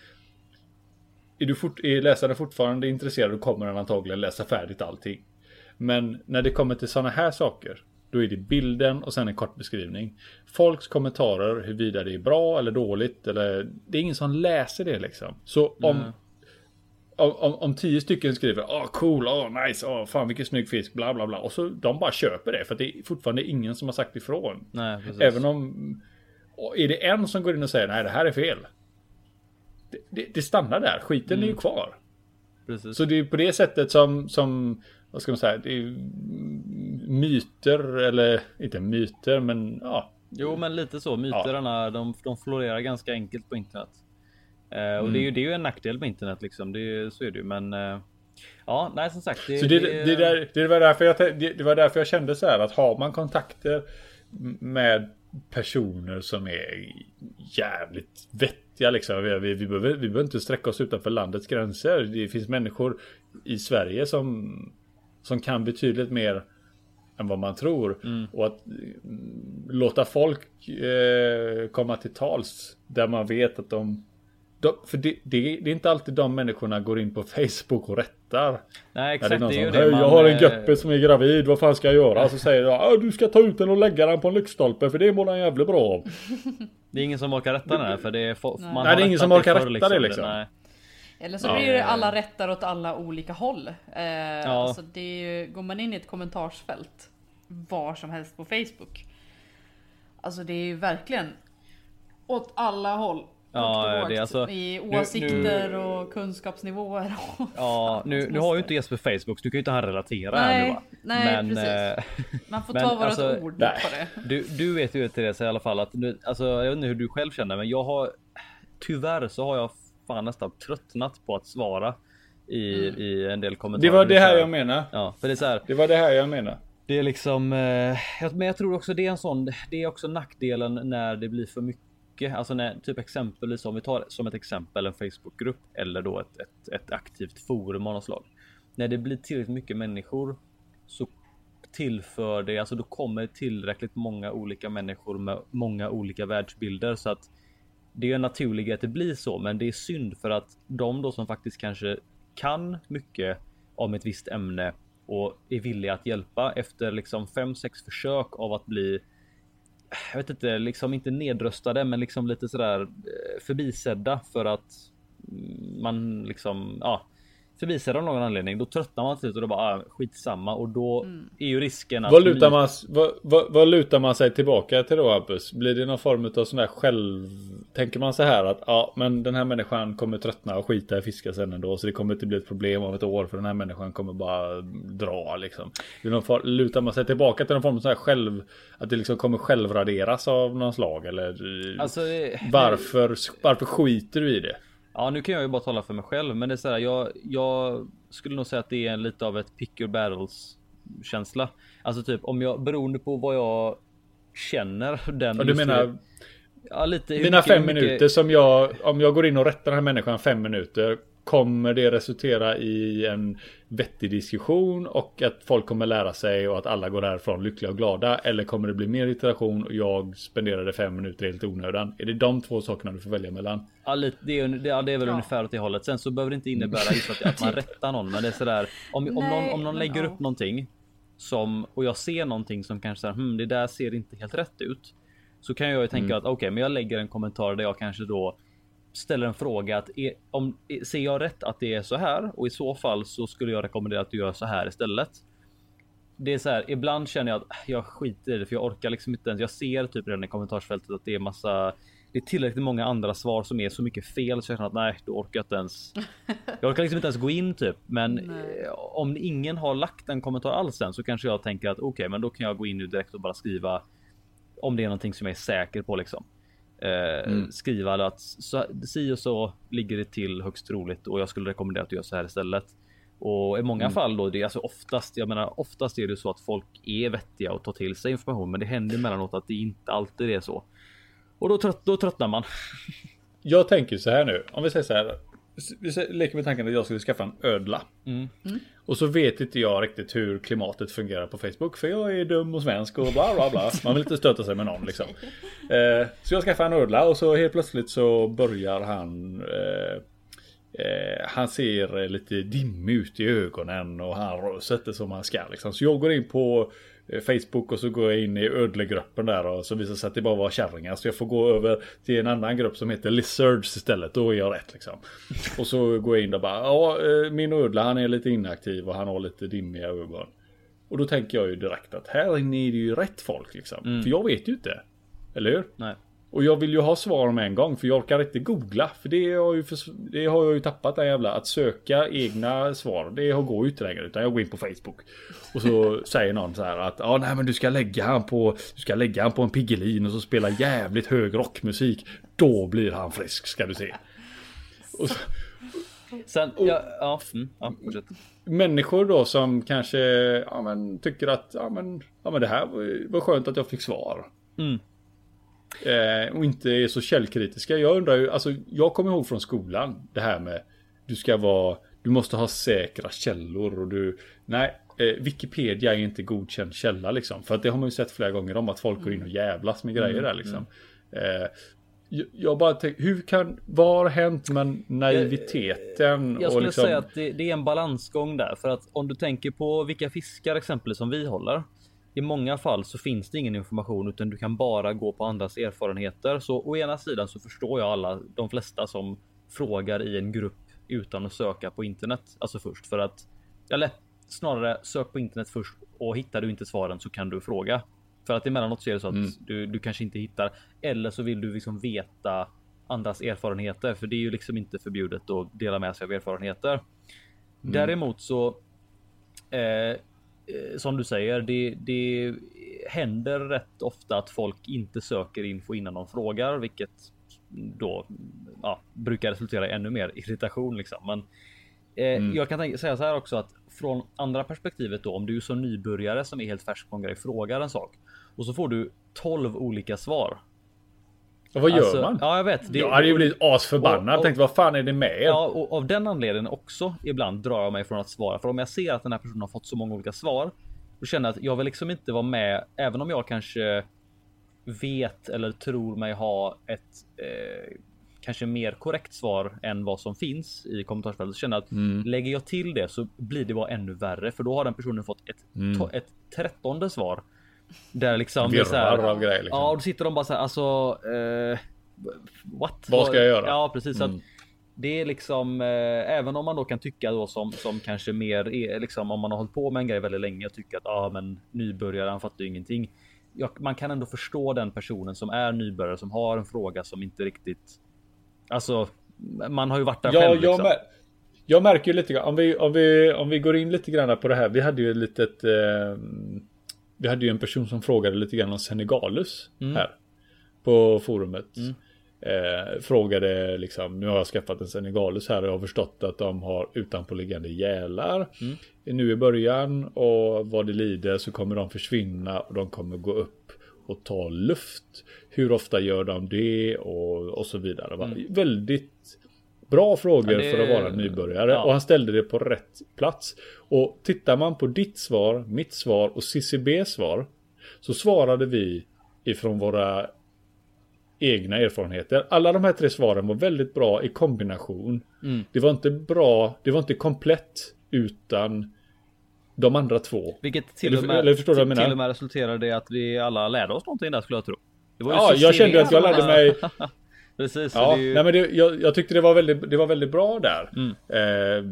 Är, du fort, är läsaren fortfarande intresserad då kommer den antagligen läsa färdigt allting. Men när det kommer till sådana här saker. Då är det bilden och sen en kort beskrivning. Folks kommentarer huruvida det är bra eller dåligt. Eller, det är ingen som läser det liksom. Så om, om, om, om tio stycken skriver ah cool, ah nice, ah fan vilken snygg fisk, bla bla bla. Och så de bara köper det för det är fortfarande ingen som har sagt ifrån. Nej. Även om är det en som går in och säger nej det här är fel. Det, det, det stannar där, skiten är ju kvar. precis. Så det är på det sättet som, som vad ska man säga, det är myter eller inte myter men ja. Jo, men lite så. Myterna, de, de florerar ganska enkelt på internet. Eh, och det är ju det är ju en nackdel med internet liksom. Det, så är det ju, men. Eh, ja, nej, som sagt. Det, Så det, det, där, det, var därför jag, det, det var därför jag kände så här att har man kontakter med personer som är jävligt vettiga liksom. Vi, vi, vi, behöver, vi behöver inte sträcka oss utanför landets gränser. Det finns människor i Sverige som, som kan betydligt mer än vad man tror. Och att mm, låta folk eh, komma till tals där man vet att de de, för det, det, det är inte alltid de människorna går in på Facebook och rättar. Nej, Ja, exakt. det är någon det är ju som, det hej man, jag har en eh, göppe som är gravid, vad fan ska jag göra? Så säger jag, "Ah, du ska ta ut den och lägga den på en lyktstolpe för det mår den jävligt bra av. Det är ingen som orkar rätta den här för det är, Nej. man Nej, det är ingen som orkar rätta det, liksom. nej. Eller så blir det alla rättar åt alla olika håll. Eh, Ja. alltså det ju, går man in i ett kommentarsfält var som helst på Facebook. Alltså det är ju verkligen åt alla håll. Ja, det är alltså- I nu- åsikter och kunskapsnivåer. Och Ja, nu, nu har ju inte Jesper Facebook, så du kan ju inte han relatera här Nej, nu va? nej, precis. eh, Man får Men ta vårt alltså, ord nej. på det. Du, du vet ju Therese i alla fall att nu, alltså, jag vet inte hur du själv känner, men jag har tyvärr så har jag fan nästan tröttnat på att svara i, Mm. i en del kommentarer. Det var det här jag menade. Ja, för det är så här. Det var det här jag menade. Det är liksom, eh, men jag tror också det är en sån. Det är också nackdelen när det blir för mycket. Alltså när typ exempelvis om vi tar som ett exempel en Facebookgrupp eller då ett, ett, ett aktivt forum av något slag. När det blir tillräckligt mycket människor så tillför det, alltså då kommer tillräckligt många olika människor med många olika världsbilder så att det är naturligt att det blir så, men det är synd för att de då som faktiskt kanske kan mycket om ett visst ämne och är villiga att hjälpa efter liksom fem, sex försök av att bli jag vet inte, liksom inte nedröstade, men liksom lite sådär eh, förbisedda för att man liksom, ja, förbisedda av någon anledning. Då tröttnar man till slut och då bara ah, skitsamma och då mm. är ju risken att. Vad lutar, man, vad, vad, vad, lutar man sig tillbaka till då Hampus? Blir det någon form av sån där själv... Tänker man så här att ja, men den här människan kommer tröttna och skita i fiska sen ändå så det kommer inte bli ett problem om ett år för den här människan kommer bara dra liksom. Form, lutar man sig tillbaka till någon form av sån här själv... Att det liksom kommer självraderas av någon slag eller? Alltså, varför, varför skiter du i det? Ja, nu kan jag ju bara tala för mig själv, men det är så här. Jag, jag skulle nog säga att det är lite av ett pick your battles känsla. Alltså typ om jag beroende på vad jag känner den. Och du menar? Ja, lite. Mina mycket, fem minuter mycket... som jag om jag går in och rättar den här människan fem minuter Kommer det resultera i en vettig diskussion och att folk kommer lära sig och att alla går därifrån lyckliga och glada? Eller kommer det bli mer iteration och jag spenderade fem minuter helt onödan? Är det de två sakerna du får välja mellan? Ja, det, är, det, är väl ja. ungefär åt det hållet. Sen så behöver det inte innebära just att, att man rättar någon. Men det är sådär om, om, någon, om någon lägger upp någonting som och jag ser någonting som kanske säger hm, det där ser inte helt rätt ut. Så kan jag ju tänka mm. att okej, okay, men jag lägger en kommentar där jag kanske då ställer en fråga att är, om ser jag rätt att det är så här och i så fall så skulle jag rekommendera att du gör så här istället. Det är så här. Ibland känner jag att jag skiter i det för jag orkar liksom inte ens. Jag ser typ redan i kommentarsfältet att det är massa. Det är tillräckligt många andra svar som är så mycket fel så jag känner att nej, då orkar jag inte ens. Jag orkar liksom inte ens gå in typ, men nej. om ingen har lagt en kommentar alls än så kanske jag tänker att okej, okay, men då kan jag gå in nu direkt och bara skriva om det är någonting som jag är säker på liksom. Eh, mm. skriva att så, si och så ligger det till högst troligt och jag skulle rekommendera att du gör så här istället. Och i många mm. fall då, det är alltså oftast, jag menar oftast är det så att folk är vettiga och tar till sig information, men det händer emellanåt att det inte alltid är så. Och då, trött, då tröttnar man. jag tänker så här nu, om vi säger så här. Vi leker med tanken att jag skulle skaffa en ödla. Mm. Och så vet inte jag riktigt hur klimatet fungerar på Facebook. För jag är dum och svensk och bla bla bla. Man vill inte stöta sig med någon liksom. Eh, så jag skaffar en ödla och så helt plötsligt så börjar han eh, eh, han ser lite dimmig ut i ögonen och han rör sig inte som han ska liksom. Så jag går in på Facebook och så går jag in i ödlegruppen där och så visar det sig att det bara var kärringar. Så jag får gå över till en annan grupp som heter Lizards istället. Då är jag rätt liksom. Och så går jag in där bara. Ja, eh, min ödla han är lite inaktiv och han har lite dimmiga ögon. Och då tänker jag ju direkt att här inne är det ju rätt folk liksom. Mm. För jag vet ju inte. Eller hur? Nej. Och jag vill ju ha svar med en gång för jag orkar inte googla. För det har, ju för, det har jag ju tappat den jävla. Att söka egna svar. Det går ju inte längre. Utan jag går in på Facebook. Och så säger någon så här att ja nej men du ska lägga han på. Du ska lägga han på en Piggelin och så spela jävligt hög rockmusik. Då blir han frisk ska du se. Och så, Sen, och, ja, ja, mm, ja Människor då som kanske ja, men, tycker att ja, men, ja, men det här var, var skönt att jag fick svar. Mm. Eh, och inte är så källkritiska. Jag undrar ju, alltså jag kommer ihåg från skolan det här med du ska vara, du måste ha säkra källor och du, nej, eh, Wikipedia är inte godkänd källa liksom. För att det har man ju sett flera gånger om att folk går in och jävlas med grejer mm, där liksom. Mm. Eh, jag bara tänker, hur kan, vad har hänt med naiviteten? Jag, jag skulle liksom... säga att det, det, är en balansgång där. För att om du tänker på vilka fiskar exempel som vi håller. I många fall så finns det ingen information utan du kan bara gå på andras erfarenheter. Så å ena sidan så förstår jag alla, de flesta som frågar i en grupp utan att söka på internet. Alltså först för att, eller snarare sök på internet först och hittar du inte svaren så kan du fråga. För att emellanåt så är det så att mm. du, du kanske inte hittar eller så vill du liksom veta andras erfarenheter för det är ju liksom inte förbjudet att dela med sig av erfarenheter. Mm. Däremot så eh, som du säger, det, det händer rätt ofta att folk inte söker info innan de frågar, vilket då ja, brukar resultera i ännu mer irritation liksom. Men eh, mm. jag kan tänka, säga så här också att från andra perspektivet då, om du som nybörjare som är helt färsk på en grej frågar en sak och så får du 12 olika svar och vad gör alltså, man? Ja, jag vet. Det, jag hade ju blivit asförbannad. Och, och, Tänkte vad fan är det med er? Ja, och av den anledningen också ibland drar jag mig från att svara. För om jag ser att den här personen har fått så många olika svar. Då känner jag att jag vill liksom inte vara med, även om jag kanske vet eller tror mig ha ett eh, kanske mer korrekt svar än vad som finns i kommentarsfältet. Känner att mm. lägger jag till det så blir det bara ännu värre för då har den personen fått ett, mm. ett trettonde svar Där liksom det är så Virrar här, av grejer liksom. Ja, och då sitter de bara så här, alltså. Eh, what? Vad ska jag göra? Ja, precis. Mm. det är liksom, eh, även om man då kan tycka då som, som kanske mer är liksom om man har hållit på med en grej väldigt länge och tycker att ja, ah, men nybörjare, han fattar ju ingenting. Ja, man kan ändå förstå den personen som är nybörjare som har en fråga som inte riktigt. Alltså, man har ju varit där Ja, själv. jag, Liksom. mär, jag märker ju lite grann, om vi, om, vi, om vi går in lite grann på det här. Vi hade ju ett litet... Eh, vi hade ju en person som frågade lite grann om Senegalus Mm. här. På forumet. Mm. Eh, frågade liksom, nu har jag skaffat en Senegalus här och jag har förstått att de har utanpåliggande gälar. Mm. Nu i början och vad det lider så kommer de försvinna och de kommer gå upp och ta luft. Hur ofta gör de det och, och så vidare. va? Väldigt bra frågor. Ja, det- för att vara nybörjare ja. och han ställde det på rätt plats. Och tittar man på ditt svar, mitt svar och CCBs svar så svarade vi ifrån våra egna erfarenheter. Alla de här tre svaren var väldigt bra i kombination. Mm. Det var inte bra, det var inte komplett utan de andra två. Vilket till Eller- och med, eller förstår till, till och med resulterade i att vi alla lärde oss någonting där skulle jag tro. Ja, jag kände att jag lärde mig. Precis. Ja, det ju, nej men det, jag, jag tyckte det var väldigt, det var väldigt bra där. Mm. Eh,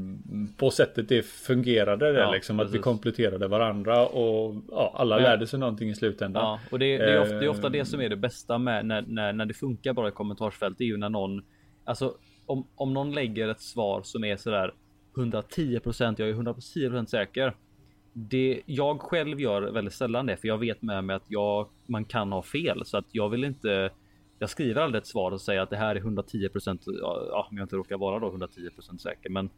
på sättet det fungerade där Ja, liksom. Att vi kompletterade varandra och ja, alla Men- lärde sig någonting i slutändan. Ja, och det, det, är ofta, det är ofta Eh. det som är det bästa med när, när, när det funkar bra i kommentarsfält. Det är ju när någon, alltså om, om någon lägger ett svar som är sådär 110% jag är 110% säker. Det jag själv gör väldigt sällan det, för jag vet med mig att jag, man kan ha fel så att jag vill inte. Jag skriver aldrig ett svar och säger att det här är 110 Ja, om jag inte råkar vara då 110 säker, men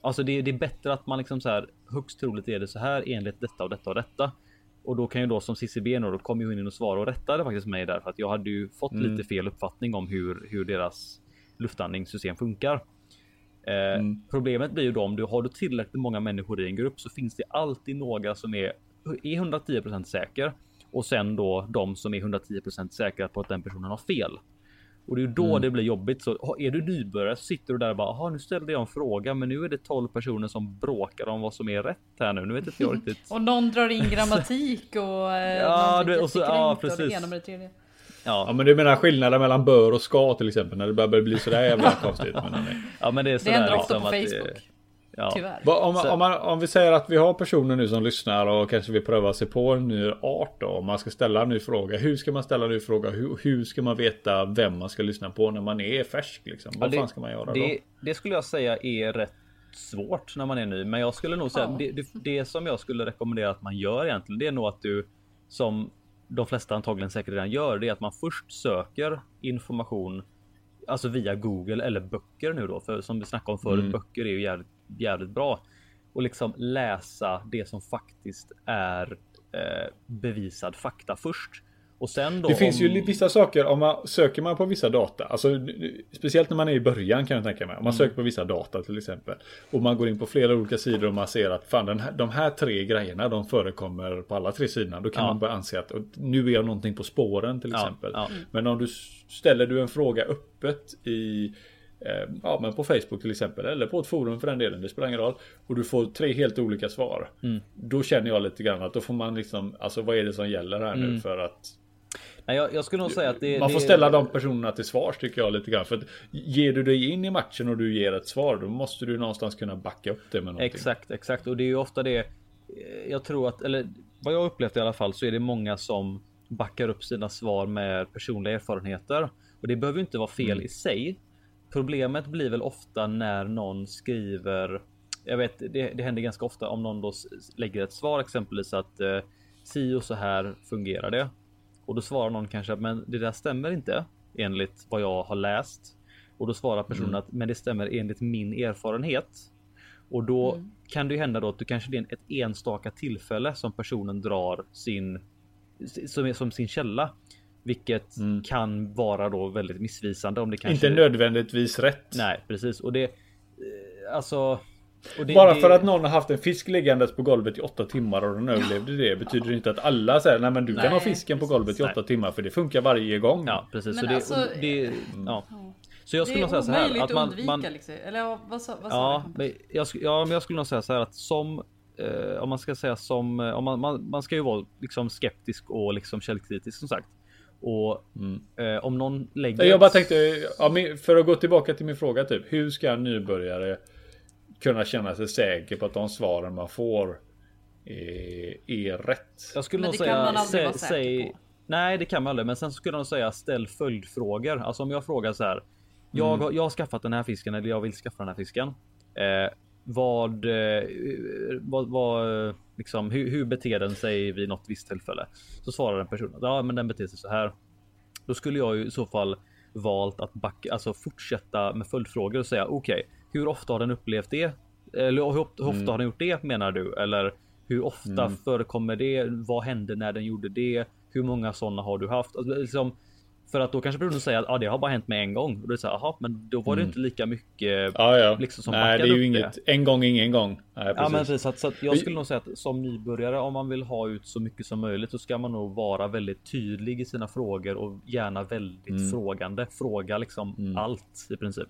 Alltså det, det är bättre att man liksom så här högst troligt är det så här enligt detta och detta och detta. Och då kan ju då som CCB då, då kom ju hon in och svarade och rättade faktiskt mig där för att jag hade ju fått Mm. lite fel uppfattning om hur, hur deras luftandningssystem funkar. Eh, Mm. Problemet blir ju då om du har du tillräckligt många människor i en grupp så finns det alltid några som är, är 110 säker och sen då de som är 110% säkra på att den personen har fel. Och det är ju då Mm. det blir jobbigt. Så är du nybörjare så sitter du där och bara, "Jaha, nu ställde jag en fråga, men nu är det 12 personer som bråkar om vad som är rätt här nu. Nu vet inte jag riktigt. Och någon drar in grammatik och... eh, Ja, någon blir du- och så- ja, precis. det det. Ja Ja, men du menar skillnaden mellan bör och ska till exempel. När det börjar bli sådär jävla konstigt. Men, ja, men det är Det sådär händer ofta liksom på att det- Facebook. Ja. Tyvärr. Om, om, man, om vi säger att vi har personer nu som lyssnar och kanske vill pröva sig på en ny art då. Om man ska ställa en ny fråga. Hur ska man ställa en ny fråga? Hur, hur ska man veta vem man ska lyssna på när man är färsk liksom? Vad Ja, det- fan ska man göra då? Det, det skulle jag säga är rätt svårt när man är ny, men jag skulle nog säga Ja. det, det, det som jag skulle rekommendera att man gör egentligen, det är nog att du som de flesta antagligen säkert redan gör, det är att man först söker information, alltså via Google eller böcker nu då, för som vi snackade om förut, Mm. böcker är ju jävligt, jävligt bra och liksom läsa det som faktiskt är eh, bevisad fakta först. Och sen då Det finns om- ju vissa saker om man söker man på vissa data. Alltså speciellt när man är i början kan jag tänka mig. Om Mm. man söker på vissa data till exempel. Och man går in på flera olika sidor och man ser att fan här, de här tre grejerna de förekommer på alla tre sidorna. Då kan Ja. man börja anse att nu är jag någonting på spåren till Ja, exempel. ja. Men om du ställer du en fråga öppet i Ja men på Facebook till exempel eller på ett forum för den delen. Det spelar ingen roll. Och du får tre helt olika svar. Mm. Då känner jag lite grann att då får man liksom Alltså vad är det som gäller här nu Mm. för att Nej, jag, jag skulle nog säga att det man får det- ställa de personerna till svars tycker jag lite grann. För att ger du dig in i matchen och du ger ett svar då måste du någonstans kunna backa upp det med någonting. Exakt, exakt. Och det är ju ofta det. eh, Jag tror att, eller vad jag upplevt i alla fall, så är det många som backar upp sina svar med personliga erfarenheter. Och det behöver inte vara fel Mm. i sig. Problemet blir väl ofta när någon skriver. Jag vet, det, det händer ganska ofta om någon då lägger ett svar exempelvis att eh, si och så här fungerar det. Och då svarar någon kanske att men det där stämmer inte enligt vad jag har läst. Och då svarar personen Mm. att men det stämmer enligt min erfarenhet. Och då Mm. kan det hända då att du kanske det är ett enstaka tillfälle som personen drar sin som som sin källa, vilket Mm. kan vara då väldigt missvisande om det kanske Inte nödvändigtvis rätt. Nej, precis och det eh, alltså. Och det, Bara det, för att någon har haft en fisk liggandes på golvet i åtta timmar och den överlevde det betyder inte att alla säger nej men du kan Nej, ha fisken på golvet i Nej. åtta timmar för det funkar varje gång. Ja, precis. Men så det, alltså, och det, ja. Ja. Så jag Det skulle nog säga är så här att man, undvika man liksom. Eller ja, vad sa, vad sa Ja, du? men jag, ja, men jag skulle nog säga så här att som eh, om man ska säga som, eh, om man, man, man ska ju vara liksom skeptisk och liksom källkritisk som sagt. Och Mm. eh, om någon lägger... Jag bara tänkte, ja, för att gå tillbaka till min fråga typ. Hur ska en nybörjare kunna känna sig säker på att de svaren man får är, är rätt? Jag skulle Men nog det kan säga, man aldrig sä- säg-. Nej, det kan man aldrig. Men sen skulle jag nog säga ställ följdfrågor. Alltså om jag frågar så här. Jag, Mm. har, jag har skaffat den här fisken eller jag vill skaffa den här fisken. Eh, vad, eh, vad, vad, liksom, hur, hur beter den sig vid något visst tillfälle? Så svarar en person att ja, men den beter sig så här. Då skulle jag ju i så fall valt att backa, alltså fortsätta med följdfrågor och säga okej, hur ofta har den upplevt det? Eller hur, ofta- hur ofta har den gjort det menar du? Eller hur ofta förekommer det? Vad hände när den gjorde det? Hur många sådana har du haft? Alltså, liksom, för att då kanske personen säger att ah, det har bara hänt med en gång. Och då är det så här, aha, men då var det inte lika mycket. Ja, ja. Liksom som Nej, det är ju upp det. inget en gång, ingen gång. Nej, Ja men precis. så att, så att jag skulle nog säga att som nybörjare om man vill ha ut så mycket som möjligt så ska man nog vara väldigt tydlig i sina frågor och gärna väldigt Mm. frågande. Fråga liksom allt i princip.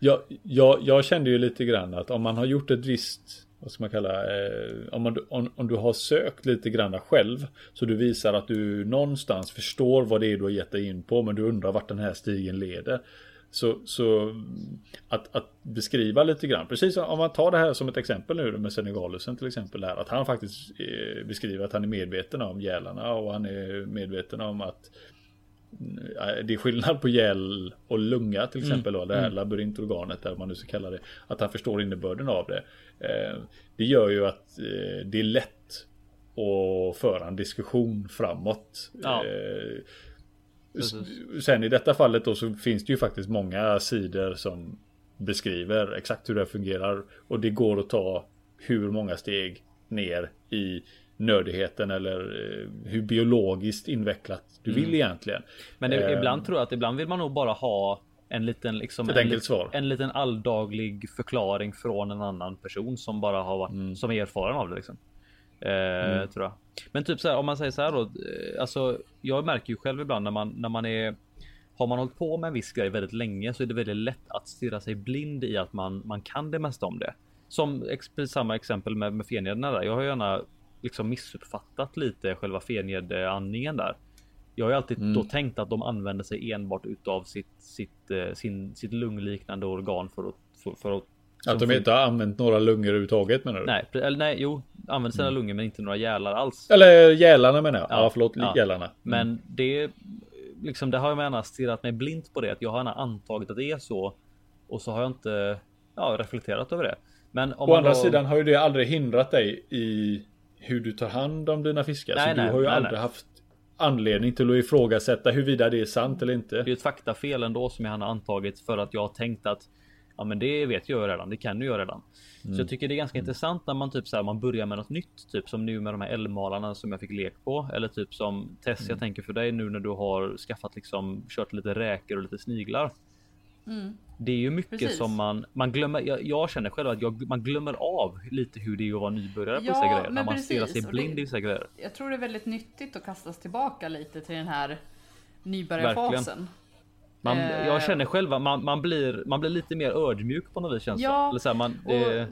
Jag, jag, jag kände ju lite grann att om man har gjort ett visst vad ska man kalla eh, om, man, om, om du har sökt lite grann själv så du visar att du någonstans förstår vad det är du har gett dig in på men du undrar vart den här stigen leder. Så, så att, att beskriva lite grann, precis om man tar det här som ett exempel nu med Senegalusen till exempel här, att han faktiskt eh, beskriver att han är medveten om gälarna och han är medveten om att Eh, det är skillnad på gäll och lunga till exempel. Då, det här labyrintorganet där man nu ska kalla det. Att han förstår innebörden av det. Eh, Det gör ju att eh, det är lätt att föra en diskussion framåt. Ja. Eh. Sen i detta fallet då så finns det ju faktiskt många sidor som beskriver exakt hur det fungerar. Och det går att ta hur många steg ner i nördigheten eller eh, hur biologiskt invecklat du vill egentligen. Men i- Eh, ibland tror jag att ibland vill man nog bara ha en liten liksom en, enkelt lit- svar. en liten alldaglig förklaring från en annan person som bara har varit Mm. som är erfaren av det liksom. Eh, tror jag. Men typ så här om man säger så här då. eh, Alltså jag märker ju själv ibland när man när man är har man hållit på med en viss grej väldigt länge så är det väldigt lätt att stirra sig blind i att man man kan det mesta om det. Som ex samma exempel med, med fenjäderna där. Jag har gärna liksom missuppfattat lite själva fenjedandningen där. Jag har ju alltid Mm. då tänkt att de använder sig enbart utav sitt, sitt, eh, sin, sitt lungliknande organ för att, för, för att Att de inte har använt några lungor överhuvudtaget menar du? Nej, eller nej, jo, använder sina lungor men inte några gälar alls. Eller gälarna menar jag. Ja, Ja, förlåt, ja. gälarna. Mm. Men det liksom, det har jag gärna stirrat mig blint på det. Att jag har gärna antagit att det är så och så har jag inte ja, reflekterat över det. Men om Å andra då, sidan har ju det aldrig hindrat dig i hur du tar hand om dina fiskar. Nej, så nej, du har ju nej, aldrig nej. haft anledning till att ifrågasätta huruvida det är sant eller inte. Det är ett faktafel ändå som jag har antagit för att jag har tänkt att ja, men det vet jag redan. Det kan jag redan. Så jag tycker det är ganska intressant när man typ så här, man börjar med något nytt, typ som nu med de här älgmalarna som jag fick lek på eller typ som Tess. Jag tänker för dig nu när du har skaffat liksom kört lite räkor och lite sniglar. Det är ju mycket Precis. som man man glömmer. Jag, jag känner själv att jag, man glömmer av lite hur det är att vara nybörjare på Ja, vissa grejer när man stirrar sig blind det- i vissa grejer. Jag tror det är väldigt nyttigt att kastas tillbaka lite till den här nybörjarfasen. Man, Eh. jag känner själv att man, man blir man blir lite mer ödmjuk på något vis känns det. Ja, Eller så här, man, Och det,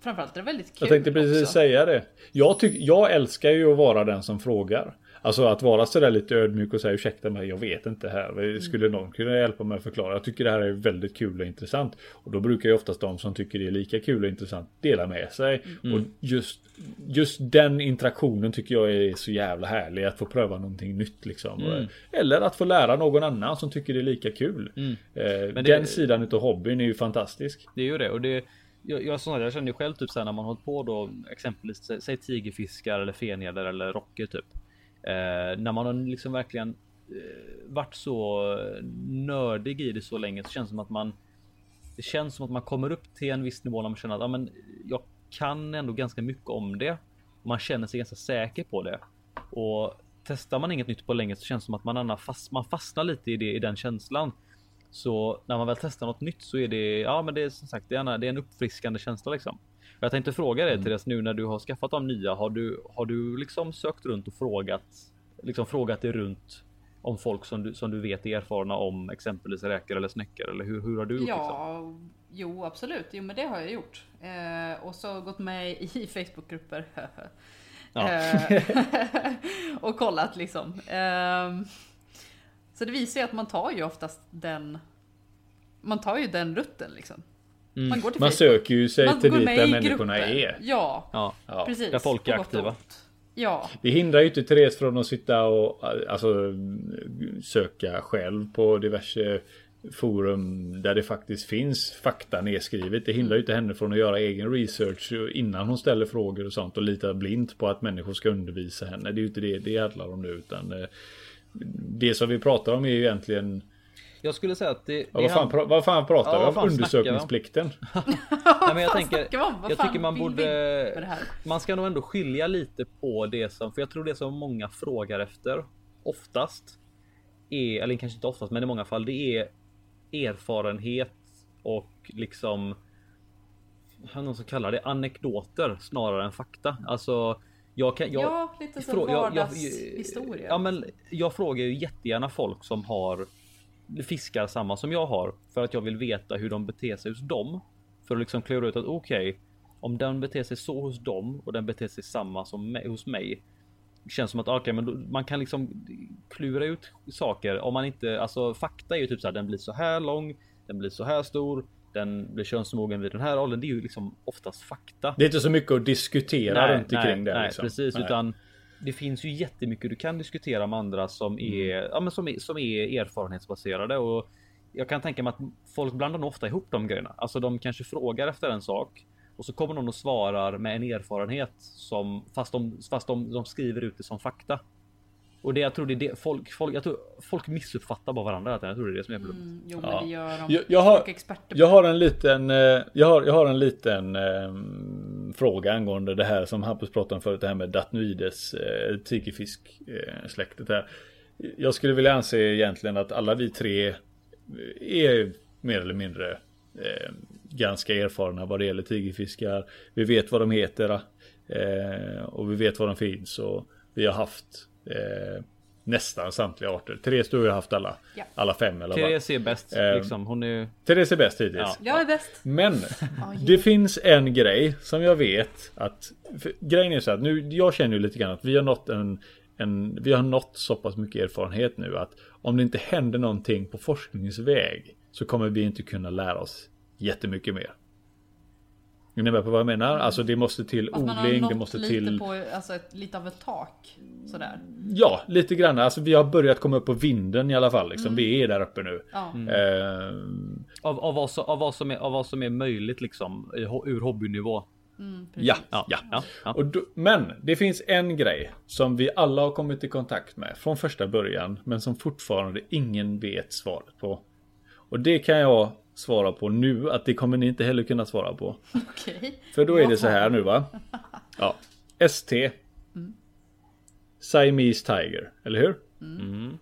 framförallt är det väldigt kul Jag tänkte precis också. säga det. Jag, tyck, jag älskar ju att vara den som frågar. Alltså att vara sådär lite ödmjuk och säga ursäkta mig, jag vet inte här. Skulle någon kunna hjälpa mig att förklara? Jag tycker det här är väldigt kul och intressant. Och då brukar ju oftast de som tycker det är lika kul och intressant dela med sig. Och just, just den interaktionen tycker jag är så jävla härlig. Att få pröva någonting nytt liksom. Eller att få lära någon annan som tycker det är lika kul. Eh, Men det- Den sidan utav hobbyn är ju fantastisk. det är ju det och det jag, jag, jag känner ju själv typ så här när man hållit på då exempelvis sä- säg tigerfiskar eller fenjäder eller rocker typ. Eh, när man har liksom verkligen eh, varit så nördig i det så länge så känns det som att man det känns som att man kommer upp till en viss nivå när man känner att ja, men jag kan ändå ganska mycket om det. Och man känner sig ganska säker på det. Och testar man inget nytt på länge så känns det som att man, fast, man fastnar lite i, det, i den känslan. Så när man väl testar något nytt så är det, ja men det är som sagt, det är en, det är en uppfriskande känsla liksom. Jag tänkte fråga dig Therese nu när du har skaffat de nya, har du, har du liksom sökt runt och frågat, liksom frågat dig runt om folk som du, som du vet är erfarna om exempelvis räkor eller snäckor eller hur, hur har du gjort? Liksom? Ja, jo absolut. Jo men det har jag gjort. Eh, och så gått med i Facebookgrupper. Ja. Eh, och kollat liksom. Ehm, så det visar ju att man tar ju oftast den Man tar ju den rutten liksom. Man går till Man söker ju sig Man till dit där människorna grupper. är. Ja, Ja, Ja. precis. där folk är aktiva. Ja, Det hindrar ju inte Therese från att sitta och alltså, söka själv på diverse forum där det faktiskt finns fakta nedskrivet. Det hindrar ju inte henne från att göra egen research innan hon ställer frågor och sånt och lita blint på att människor ska undervisa henne. Det är ju inte det det handlar om nu utan eh, det som vi pratar om är ju egentligen Jag skulle säga att det... Ja, det vad, fan, pra- vad fan pratar Ja, vi om? Undersökningsplikten. Nej, men jag tänker, jag tycker man borde... Man ska nog ändå skilja lite på det som, för jag tror det som många frågar efter oftast är, eller kanske inte oftast, men i många fall, det är erfarenhet och liksom någon som kallar det anekdoter snarare än fakta. Alltså, jag kan, jag, ja lite jag- vardagshistoria. Ja, men jag frågar ju jättegärna folk som har fiskar samma som jag har för att jag vill veta hur de beter sig hos dem. För att liksom klura ut att okej, om den beter sig så hos dem och den beter sig samma som mig, hos mig. Känns som att okej, men då, man kan liksom klura ut saker om man inte alltså fakta är ju typ så här. Den blir så här lång, den blir så här stor, den blir könsmogen vid den här åldern. Det är ju liksom oftast fakta. Det är inte så mycket att diskutera runt omkring det. nej liksom. precis, Nej. utan det finns ju jättemycket du kan diskutera med andra som är, Mm. ja, men som är, som är erfarenhetsbaserade och jag kan tänka mig att folk blandar nog ofta ihop de grejerna. Alltså de kanske frågar efter en sak och så kommer någon och svarar med en erfarenhet som fast de, fast de, de skriver ut det som fakta. Och det jag tror det är det folk, folk, jag tror folk missuppfattar bara varandra. Jag tror det är det som är problemet. Mm, jo Ja. men det gör de. Jag, jag, har, jag har en liten, eh, jag har, jag har en liten eh, fråga angående det här som Hampus pratade om förut, det här med Datnoides eh, tigerfisksläktet eh, släktet här. Jag skulle vilja anse egentligen att alla vi tre är mer eller mindre eh, ganska erfarna vad det gäller tigerfiskar. Vi vet vad de heter eh, och vi vet var de finns och vi har haft eh, nästan samtliga arter. Therese, du har ju haft alla, Ja. alla fem eller vad? Therese är bäst Eh, liksom. Hon är Therese är bäst hittills. Ja. Jag är bäst. Men det finns en grej som jag vet att grejen är så att nu jag känner ju lite grann att vi har nått en, en vi har nått så pass mycket erfarenhet nu att om det inte händer någonting på forskningsväg så kommer vi inte kunna lära oss jättemycket mer. Är ni med på vad jag menar? Alltså det måste till Att odling, det måste lite till på alltså, ett, lite av ett tak. Sådär. Ja, lite grann. Alltså vi har börjat komma upp på vinden i alla fall. Liksom. Vi är där uppe nu. Ja. Av, av, vad, som, av, vad som är, av vad som är möjligt liksom ur hobbynivå. Mm, ja, Ja, ja. ja, ja. Och då, men det finns en grej som vi alla har kommit i kontakt med från första början. Men som fortfarande ingen vet svaret på. Och det kan jag svara på nu att det kommer ni inte heller kunna svara på. Okej. För då är det så här nu va. Ja. ST. Siamese Tiger, eller hur? Mm.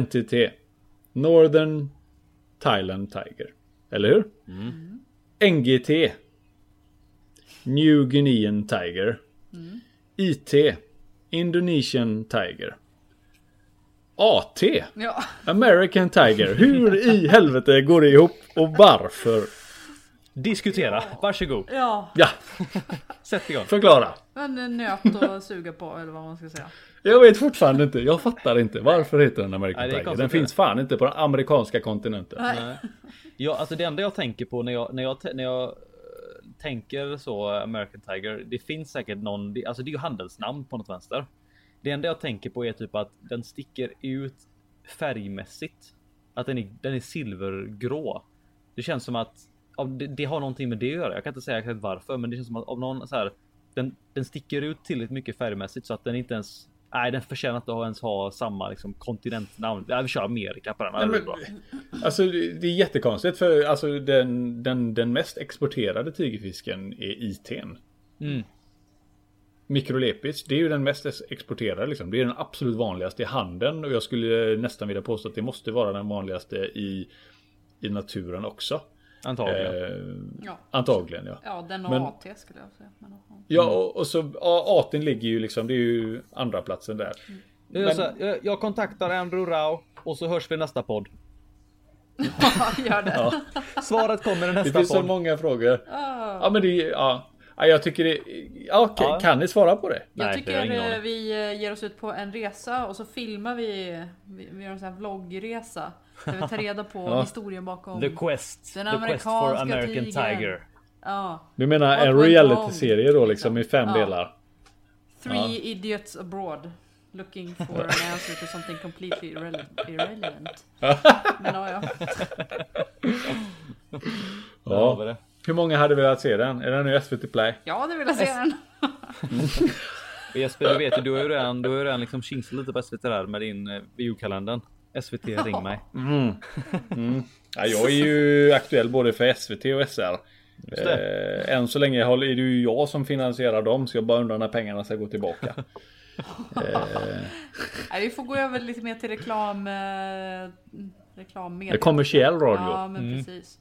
NTT. Northern Thailand Tiger. Eller hur? NGT. New Guinean Tiger. IT. Indonesian Tiger. AT. Ja. American Tiger. Hur i helvete går det ihop och varför? Diskutera, varsågod. ja. Ja, Sätt igång. förklara. Men en nöt att suga på eller vad man ska säga. Jag vet fortfarande inte. Jag fattar inte. Varför heter den American Nej, Tiger? Den finns fan inte på den amerikanska kontinenten. Nej. Ja, alltså det enda jag tänker på när jag när jag när jag eh, tänker så American Tiger. Det finns säkert någon, det- alltså det är ju handelsnamn på något vänster. Det enda jag tänker på är typ att den sticker ut färgmässigt. Att den är, den är silvergrå. Det känns som att det, det har någonting med det att göra. Jag kan inte säga exakt varför, men det känns som att av någon så här. Den, den sticker ut tillräckligt mycket färgmässigt så att den inte ens Nej, den förtjänar inte att ens ha samma liksom, kontinentnamn. Ja, vi kör Amerika på den. här, är bra. Alltså det det är jättekonstigt för alltså den, den, den mest exporterade tigerfisken är IT'n. Mm. Microlepis, det är ju den mest exporterade liksom. Det är den absolut vanligaste i handeln och jag skulle nästan vilja påstå att det måste vara den vanligaste i, i naturen också. Antagligen. Eh, Ja. antagligen ja. ja, den och Men- AT skulle jag säga. Men, ja. Ja och, och så ja, Aten ligger ju liksom, det är ju andra platsen där. Nu Men- så här, jag, jag kontaktar Andrew Rao och så hörs vi i nästa podd. Gör det. Svaret kommer i Det nästa finns så podd. många frågor. Ah. Ja men det, ja. Ja jag tycker det, ja, okej, Ja. kan ni svara på det? Jag Nej, tycker jag eh, vi eh, ger oss ut på en resa och så filmar vi, vi, gör en sån här vloggresa. Där vi tar reda på Ja. historien bakom. The Quest. Den The Quest for amerikanska American tigern. Tiger. Ja. Du menar What en reality-serie då liksom i fem Ja. delar? Three Ja. idiots abroad. Looking for an answer to something completely irrele- irrelevant. Men ja, ja. Ja. Hur många hade velat se den? Är den nu SVT Play? Ja, det vill jag se den. Och Jesper, du vet ju, du har ju redan, du har ju redan liksom kingsat lite på SVT där med din eh, biokalendern. SVT ring mig. Ja, jag är ju aktuell både för SVT och SR. Eh, än så länge håller- är det ju jag som finansierar dem så jag bara undrar när pengarna ska gå tillbaka. Nej, vi får gå över lite mer till reklam... Eh, kommersiell radio. Ja, men precis.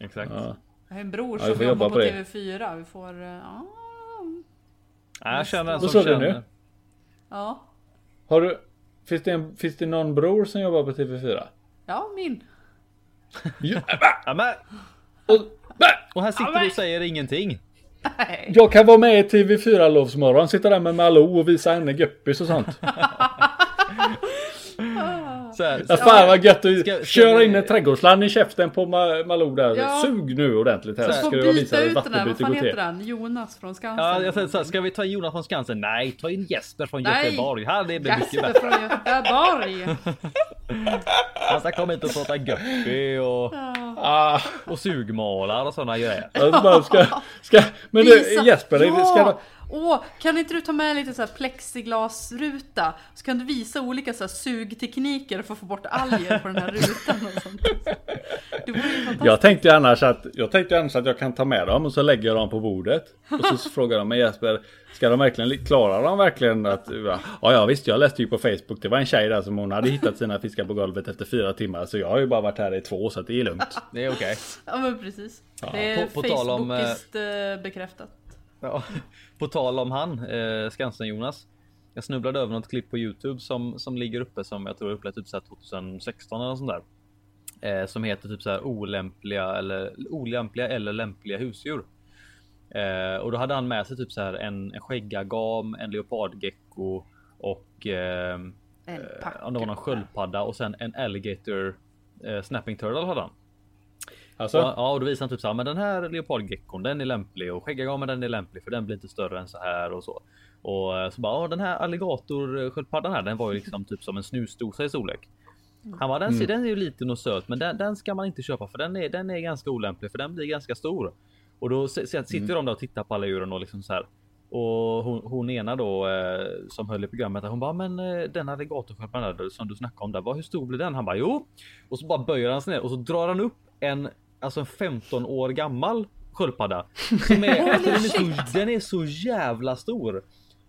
Exakt. Ja. Jag har en bror Ja, som får jobbar jobba på, på det. TV4. Vi får... eh, Ja. Ja, jag känner en som sa du känner. nu? Ja. Har du, finns, det en, finns det någon bror som jobbar på TV4? Ja, min. Ja, Ja, men, och, och här sitter du och säger ingenting. Nej. jag kan vara med i TV4 Lovsmorgon, sitta där med Malou och visa henne guppis och sånt. Så här, Ja, fan vad gött att Ska- köra in en trädgårdsland i käften på Ma- Malou där. Ja. Sug nu ordentligt här Så ska visa byta hur ut den där, vad fan heter han? Jonas från Skansen. ja, jag säger så här, ska vi ta Jonas från Skansen? Nej, ta in Jesper från Nej. Göteborg. Här det blir mycket Jesper bättre. från Göteborg. Han ska komma hit och prata guppy och, Ah, och sugmalar och sådana grejer. ska, ska, men du Jesper, ja! ska, Åh, kan inte du ta med lite så här plexiglasruta? Så kan du visa olika så här sugtekniker för att få bort alger på den här rutan och sånt. Det vore ju fantastiskt. Jag tänkte annars att jag tänkte annars att jag kan ta med dem och så lägger jag dem på bordet. Och så frågar de mig Jesper, ska de verkligen, klara de verkligen att, ja ja visst jag läste ju på Facebook, det var en tjej där som hon hade hittat sina fiskar på golvet efter fyra timmar. Så jag har ju bara varit här i två så att det är lugnt. Det är okej. Ja men precis. Det är På- på tal om, eh, eh, bekräftat. Ja. På tal om han, eh, Skansen-Jonas. Jag snubblade över något klipp på Youtube som, som ligger uppe som jag tror är upplagt typ så här 2016 eller sånt där. Eh, som heter typ så här olämpliga eller olämpliga eller lämpliga husdjur. Eh, och då hade han med sig typ så här en, en skäggagam, en leopardgecko och eh, En om det var någon sköldpadda och sen en alligator eh, snapping turtle hade han. Alltså, Ja, ja, och då visar han typ så här, men den här leopardgeckon, den är lämplig och skäggagamen den är lämplig för den blir inte större än så här och så. Och eh, så bara, den här alligatorsköldpaddan här, den var ju liksom typ som en snusdosa i storlek. Han bara, den, ser, den är ju liten och söt, men den, den ska man inte köpa för den är, den är ganska olämplig för den blir ganska stor. Och då sitter de där och tittar på alla djuren och liksom så här. Och hon, hon ena då eh, som höll i programmet, hon bara men eh, den alligatorsköldpaddan där som du snackade om där, vad, hur stor blir den? Han bara jo. Och så bara böjer han sig ner och så drar han upp en alltså en 15 år gammal sköldpadda. Som är, alltså, den, är så, den är så jävla stor.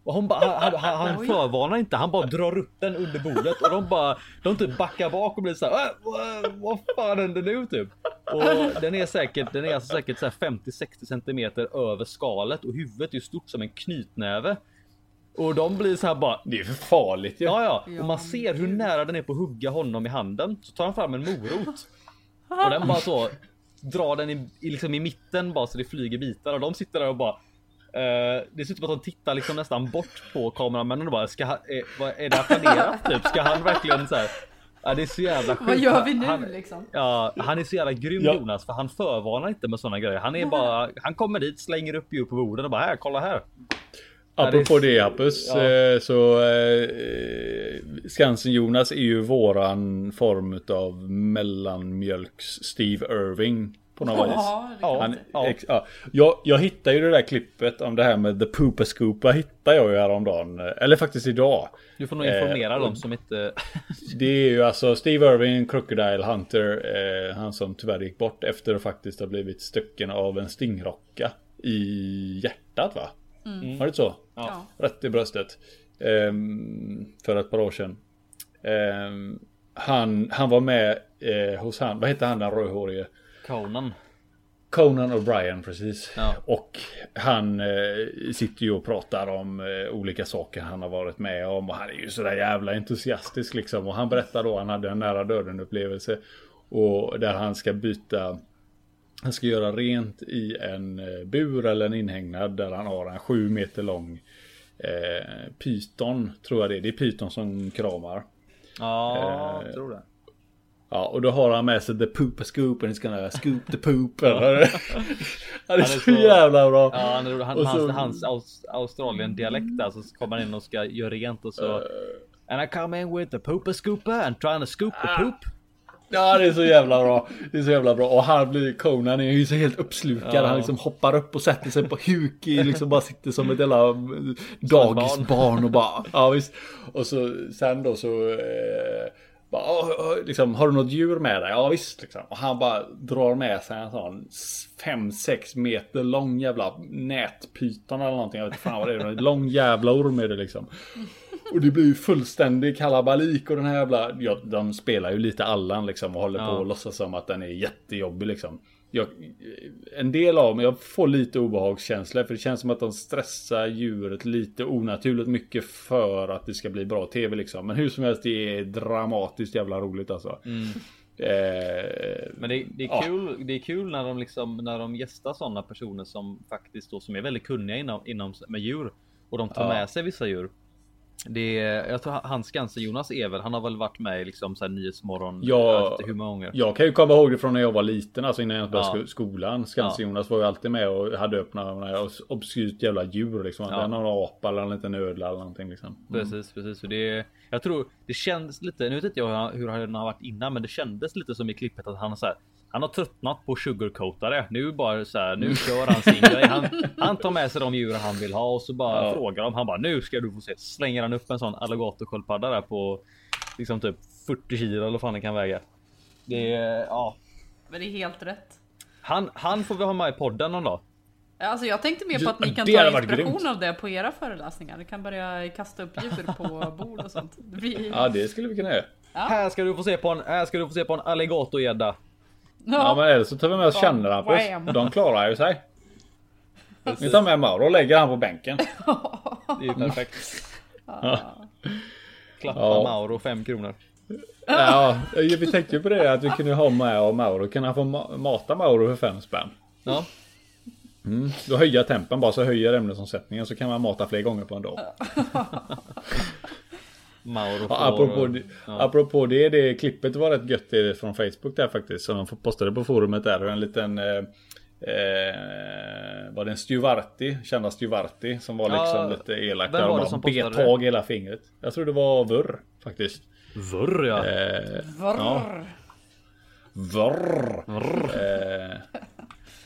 Och hon bara, han, han, han förvarnar inte, han bara drar upp den under bordet och de bara, de typ backar bak och blir så här, "Äh, vad, vad fan händer nu typ? Och den är säkert, den är alltså säkert så här 50-60 centimeter över skalet och huvudet är stort som en knytnäve. Och de blir så här bara, det är för farligt ju. ja ja, Ja, och man ser hur nära den är på att hugga honom i handen. Så tar han fram en morot. Och den bara så drar den i, i, liksom i mitten bara så det flyger bitar och de sitter där och bara eh, det ser ut som att de tittar liksom nästan bort på kameramännen och bara ska han, är, vad, är det här planerat typ? Ska han verkligen så här? Ja, det är så jävla sjukt. Vad gör vi nu Han, liksom? ja, han är så jävla grym Ja. Jonas för han förvarnar inte med sådana grejer. Han är bara, han kommer dit, slänger upp djur på bordet och bara här, kolla här. Apropå det Hampus, Ja. eh, så eh, Skansen-Jonas är ju våran form av mellanmjölks Steve Irving på något vis. Ja, man Han. Ja. ex, ja. Jag, jag hittade ju det där klippet om det här med The Poopa Scoopa hittade jag ju häromdagen. Eller faktiskt idag. Du får nog Eh, informera och- dem som inte... Det är ju alltså Steve Irving, Crocodile Hunter. Eh, han som tyvärr gick bort efter att faktiskt ha blivit stucken av en stingrocka i hjärtat va? Var det så? Ja. Rätt i bröstet. Ehm, för ett par år sedan. Ehm, han, han var med eh, hos han, vad hette han den rödhårige? Conan. Conan O'Brien precis. Ja. Och han eh, sitter ju och pratar om eh, olika saker han har varit med om. Och han är ju sådär jävla entusiastisk liksom. Och han berättar då han hade en nära döden upplevelse. Och där han ska byta han ska göra rent i en eh, bur eller en inhägnad där han har en sju meter lång eh, pyton. Tror jag det är. Det är pyton som kramar. Ja, Eh, jag tror det. Ja, och då har han med sig the pooper scoop and he's gonna scoop the poop. eller? Han är så så- jävla bra. Ja, han, han, Och så- hans, hans Aus, Australien dialekt där så kommer han in och ska göra rent och så. And I come in with the pooper scooper and trying to scoop the poop. Ja, det är så jävla bra. Det är så jävla bra. Och han blir, Conan är ju så helt uppslukad. Ja. Han liksom hoppar upp och sätter sig på huk i, liksom bara sitter som ett jävla eh, dagisbarn och bara, ja visst. Och så sen då så, eh, bara, liksom, har du något djur med dig? Ja visst liksom. Och han bara drar med sig en sån 5-6 meter lång jävla nätpyton eller någonting. Jag vet inte fan vad det är. En lång jävla orm är det liksom. Och det blir ju fullständig kalabalik och den här jävla... Ja, de spelar ju lite Allan liksom och håller Ja. på och låtsas som att den är jättejobbig liksom. Jag, en del av mig, jag får lite obehagskänsla för det känns som att de stressar djuret lite onaturligt mycket för att det ska bli bra tv liksom. Men hur som helst, det är dramatiskt jävla roligt alltså. Eh, Men det, det är Ja. kul. Det är kul när de liksom när de gästar sådana personer som faktiskt då som är väldigt kunniga inom, inom med djur och de tar Ja. med sig vissa djur. Det är, jag tror han Skansen Jonas Ever, han har väl varit med i liksom så här Nyhetsmorgon. Ja. hur många gånger. Jag kan ju komma ihåg det från när jag var liten, alltså innan jag började Ja. sko- skolan. Skansen-Jonas var ju alltid med och hade obs- obskyrt jävla djur liksom. Ja. Ja. Någon apa eller en liten ödla eller någonting liksom. Precis, precis. Och det, jag tror det känns lite, nu vet inte jag hur han har varit innan, men det kändes lite som i klippet att han så här, han har tröttnat på sugarcoata det. Nu bara så här, nu kör han sin grej. Han, han tar med sig de djuren han vill ha och så bara Ja. frågar de. Han bara nu ska du få se. Slänger han upp en sån alligatorsköldpadda där på liksom typ 40 kilo eller vad fan den kan väga. Det är ja. Men det är helt rätt. Han, han får vi ha med i podden någon dag. Alltså jag tänkte mer på att ni Det kan ta inspiration grymt. av det på era föreläsningar. Ni kan börja kasta upp djur på bord och sånt. Det blir... Ja, det skulle vi kunna göra. Här ska du få se på en, här ska du få se på en alligatorgädda. Ja, men eller så tar vi med oss Ja, Känner-Hampus. De klarar ju sig. Vi tar med Mauro och lägger han på bänken. Det är ju perfekt. Klappa Ja. Mauro 5 kronor. Ja, vi tänkte ju på det att vi kunde ha med och Mauro. Kunna få ma- mata Mauro för fem spänn. Ja, Då höjer tempen bara så höjer ämnesomsättningen så kan man mata fler gånger på en dag. Mauro får... Ja, apropå, det- ja. apropå det, det klippet var rätt gött det från Facebook där faktiskt. Som de postade på forumet där. En liten... Eh, eh, var det en Stuvarti? Kända Stuvarti som var Ja, liksom lite elak. vem Där var de det som bet tag hela fingret. Jag tror det var Vurr faktiskt. Vurr ja. Eh, Vrr. Vurr. Eh,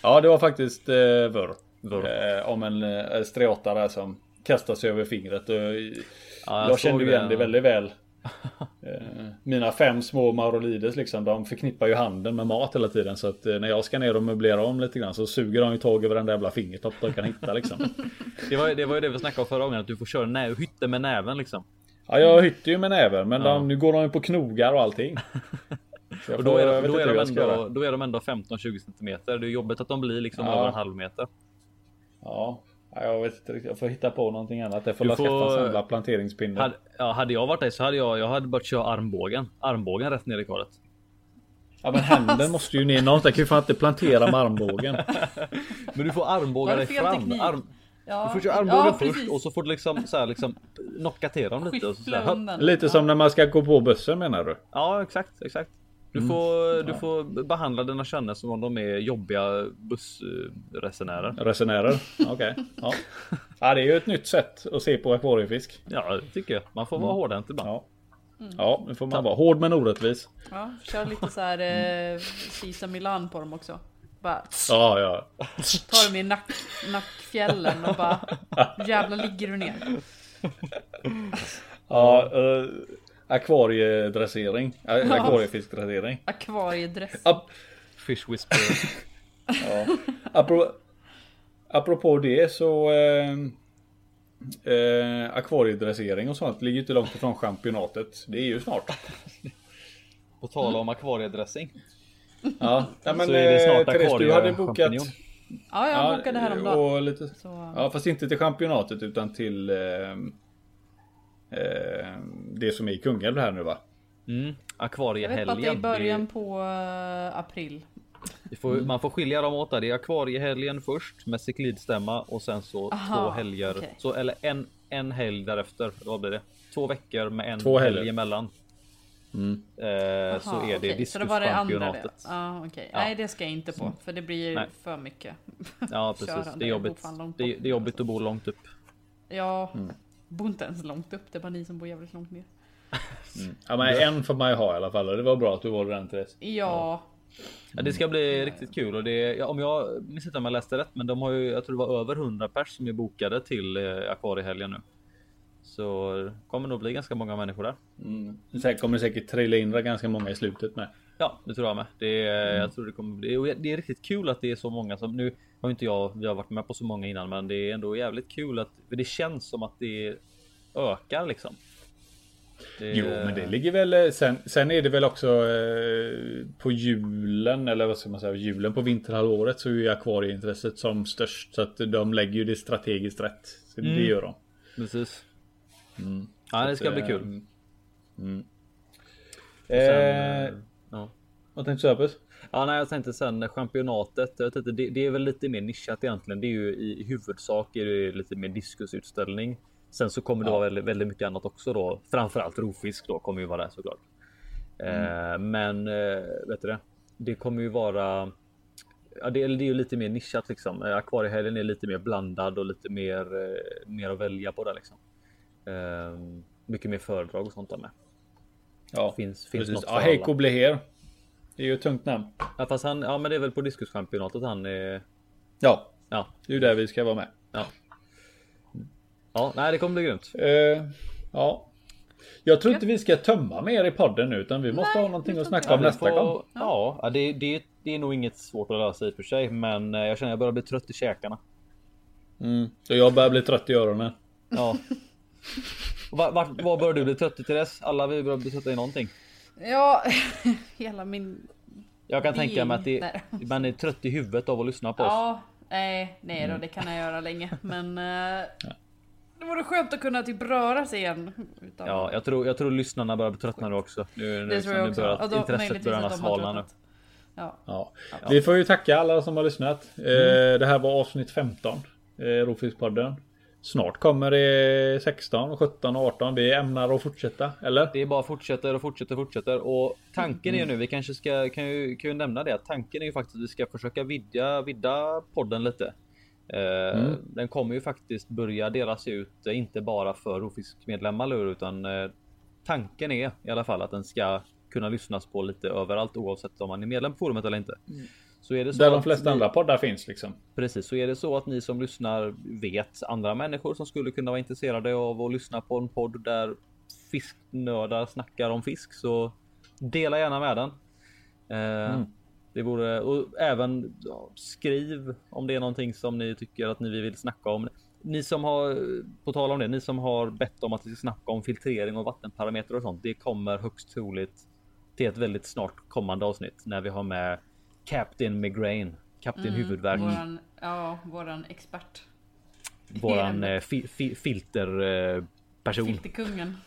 ja, det var faktiskt eh, Vurr. Vurr. Eh, om en eh, streata där som kastar sig över fingret. Och, Ja, jag, såg kände igen det väldigt väl. Eh, Mina fem små Maurolides liksom, de förknippar ju handen med mat hela tiden. Så att eh, när jag ska ner och möblera om lite grann så suger de ju tag över den där jävla fingertopp de kan hitta liksom. Det var, det var ju det vi snackade om förra gången, att du får köra nä- hytte med näven liksom. Ja, jag hytter ju med näven men Ja. de, nu går de ju på knogar och allting. Jag Och då är, jag de, då, är jag ändå, då är de ändå 15-20 centimeter. Det är jobbigt att de blir liksom Ja. över en halv meter. Ja, jag vet inte riktigt. Jag får hitta på någonting annat. Jag får Du la skaffa en får- jävla planteringspinne. Hade, ja, hade jag varit dig så hade jag, jag hade börjat köra armbågen. Armbågen rätt ner i karet. Ja men händen måste ju ner någonstans. Jag kan ju fan inte plantera med armbågen. Men du får armbåga dig fram. Arm, Ja. du får köra armbågen ja, först och så får du liksom så här, liksom knocka till dem lite. Och så, så. Lite som när man ska gå på bussen menar du? Ja, exakt, exakt. Du Mm. får, du får behandla dina känner som om de är jobbiga bussresenärer. Resenärer? Okej. Ja. ja det är ju ett nytt sätt att se på akvariefisk. Ja, det tycker jag. Man får vara hårdhänt ibland. Ja. Ja, nu får man vara hård men orättvis. Ja, kör lite så här eh, Milan på dem också. Bara Ja, ja. tar dem i nack, nackfjällen och bara jävlar ligger du ner. Ja, uh, akvariedressering. Akvariefiskdressering. Akvariedress. Ap Fish whisperer. ja. Apropå, apropå det så eh, eh, akvariedressering och sånt ligger ju inte långt ifrån championatet. Det är ju snart. På tal om akvariedressing. Ja, ja men Så är det snart eh, Therese, du hade bokat... akvariechampinjon. Ja, jag bokade häromdagen. Och lite... Så, Ja, fast inte till championatet utan till eh, eh, det som är i Kungälv här nu va? Mm. jag vet att det är Akvariehelgen. början Det- på eh, april. får, Man får skilja dem åt där. Det är akvariehelgen först med cyklidstämma och sen så Aha, två helger. okej. Så, eller en, en helg därefter. Vad blir det? Två veckor med en Två helger. helg emellan. Mm. Eh, så Aha, är det okej, så det var det andra det. diskuschampionatet. Ja. Nej, det ska jag inte på. För det blir Nej. för mycket. Ja precis. Det är jobbigt. Det är, det är jobbigt att bo långt upp. Ja, bor inte ens långt upp. Det är bara ni som bor jävligt långt ner. Ja men en får man ju ha i alla fall och det var bra att du valde den Therese. Ja, Ja, det ska bli riktigt kul och det ja, om jag minns inte om jag läste rätt, men de har ju. Jag tror det var över 100 pers som är bokade till eh, akvariehelgen nu. Så det kommer nog bli ganska många människor där. Mm. Sen kommer det säkert trilla in ganska många i slutet med. Ja, det tror jag med. Det är, jag tror det kommer och Det är riktigt kul att det är så många som nu har inte jag. Vi har varit med på så många innan, men det är ändå jävligt kul att det känns som att det ökar liksom. Det, Jo men det ligger väl eh, sen, sen är det väl också eh, på julen eller vad ska man säga julen på vinterhalvåret så är ju akvarieintresset som störst så att de lägger ju det strategiskt rätt. Så Mm. det gör de. Precis. Mm. Ja, det ska att, bli kul. Mm. Och sen, Eh, eh, ja. vad tänkte du Hampus? Ja, nej, jag tänkte sen championatet. Jag inte, det, det är väl lite mer nischat egentligen. Det är ju i huvudsak är det lite mer diskusutställning. Sen så kommer det Ja. vara väldigt, väldigt mycket annat också då. Framförallt rovfisk då kommer ju vara där såklart. Eh, men eh, vet du det? Det kommer ju vara. Ja, det, det är ju lite mer nischat liksom. Eh, Akvariehelgen är lite mer blandad och lite mer, eh, mer att välja på där liksom. Eh, mycket mer föredrag och sånt där med. Ja, Finns, finns precis. Ja, Heiko alla. Bleher. Det är ju ett tungt namn. Ja, fast han, ja, men det är väl på diskuschampionatet han är. Ja, Ja, det är ju där vi ska vara med. Ja. Ja, nej, det kommer bli grymt. Eh, ja. Jag tror inte vi ska tömma mer i podden nu utan vi måste Nej, ha någonting att snacka om nästa får- gång. Ja, ja det, det, det är nog inget svårt att lösa i och för sig, men eh, jag känner att jag börjar bli trött i käkarna. Mm. Så jag börjar bli trött i öronen. Ja. Var, var, var börjar du bli trött i Therese? Alla vi börjar bli trötta i någonting. ja, hela min... Jag kan tänka mig att det, man är trött i huvudet av att lyssna på oss. Ja, nej, nej Mm. då, det kan jag göra länge. Men eh, det vore skönt att kunna typ röra sig igen. Utan, Ja, jag tror, jag tror lyssnarna börjar bli tröttna nu också. Nu, nu, det tror jag nu också. börjar Ja, då- intresset börjar svalna nu. Ja. Ja. Vi får ju tacka alla som har lyssnat. Eh, det här var avsnitt 15. Eh, Rovfiskpodden. Snart kommer det 16, 17 och 18. Vi ämnar att fortsätta, eller? Det är bara fortsätter och fortsätter och fortsätter och tanken är ju nu. Vi kanske ska kan ju, kan ju nämna det att tanken är ju faktiskt att vi ska försöka vidga vidda podden lite. Eh, Den kommer ju faktiskt börja delas ut, eh, inte bara för rovfiskmedlemmar utan eh, tanken är i alla fall att den ska kunna lyssnas på lite överallt oavsett om man är medlem på forumet eller inte. Så är det så Där de flesta ni- andra poddar finns liksom. Precis, så är det så att ni som lyssnar vet andra människor som skulle kunna vara intresserade av att lyssna på en podd där fisknördar snackar om fisk så dela gärna med den. Eh, Det vore och även ja, skriv om det är någonting som ni tycker att ni vill snacka om. Ni som har på tal om det, ni som har bett om att vi ska snacka om filtrering och vattenparametrar och sånt. Det kommer högst troligt till ett väldigt snart kommande avsnitt när vi har med Captain Migraine, Kapten Huvudvärk. Våran, ja, våran expert. Våran eh, fi, fi, filter eh. Filterkungen.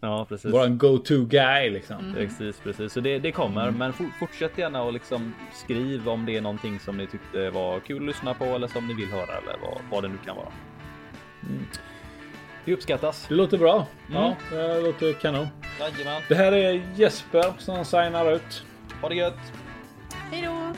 Ja, precis. Våran go-to guy liksom. Precis, precis. Så det, det kommer, men for, fortsätt gärna och liksom skriv om det är någonting som ni tyckte var kul att lyssna på eller som ni vill höra eller vad, vad det nu kan vara. Mm. Det uppskattas. Det låter bra. Ja, det låter kanon. Jajamän. Det här är Jesper som signar ut. Ha det gött. Hej då!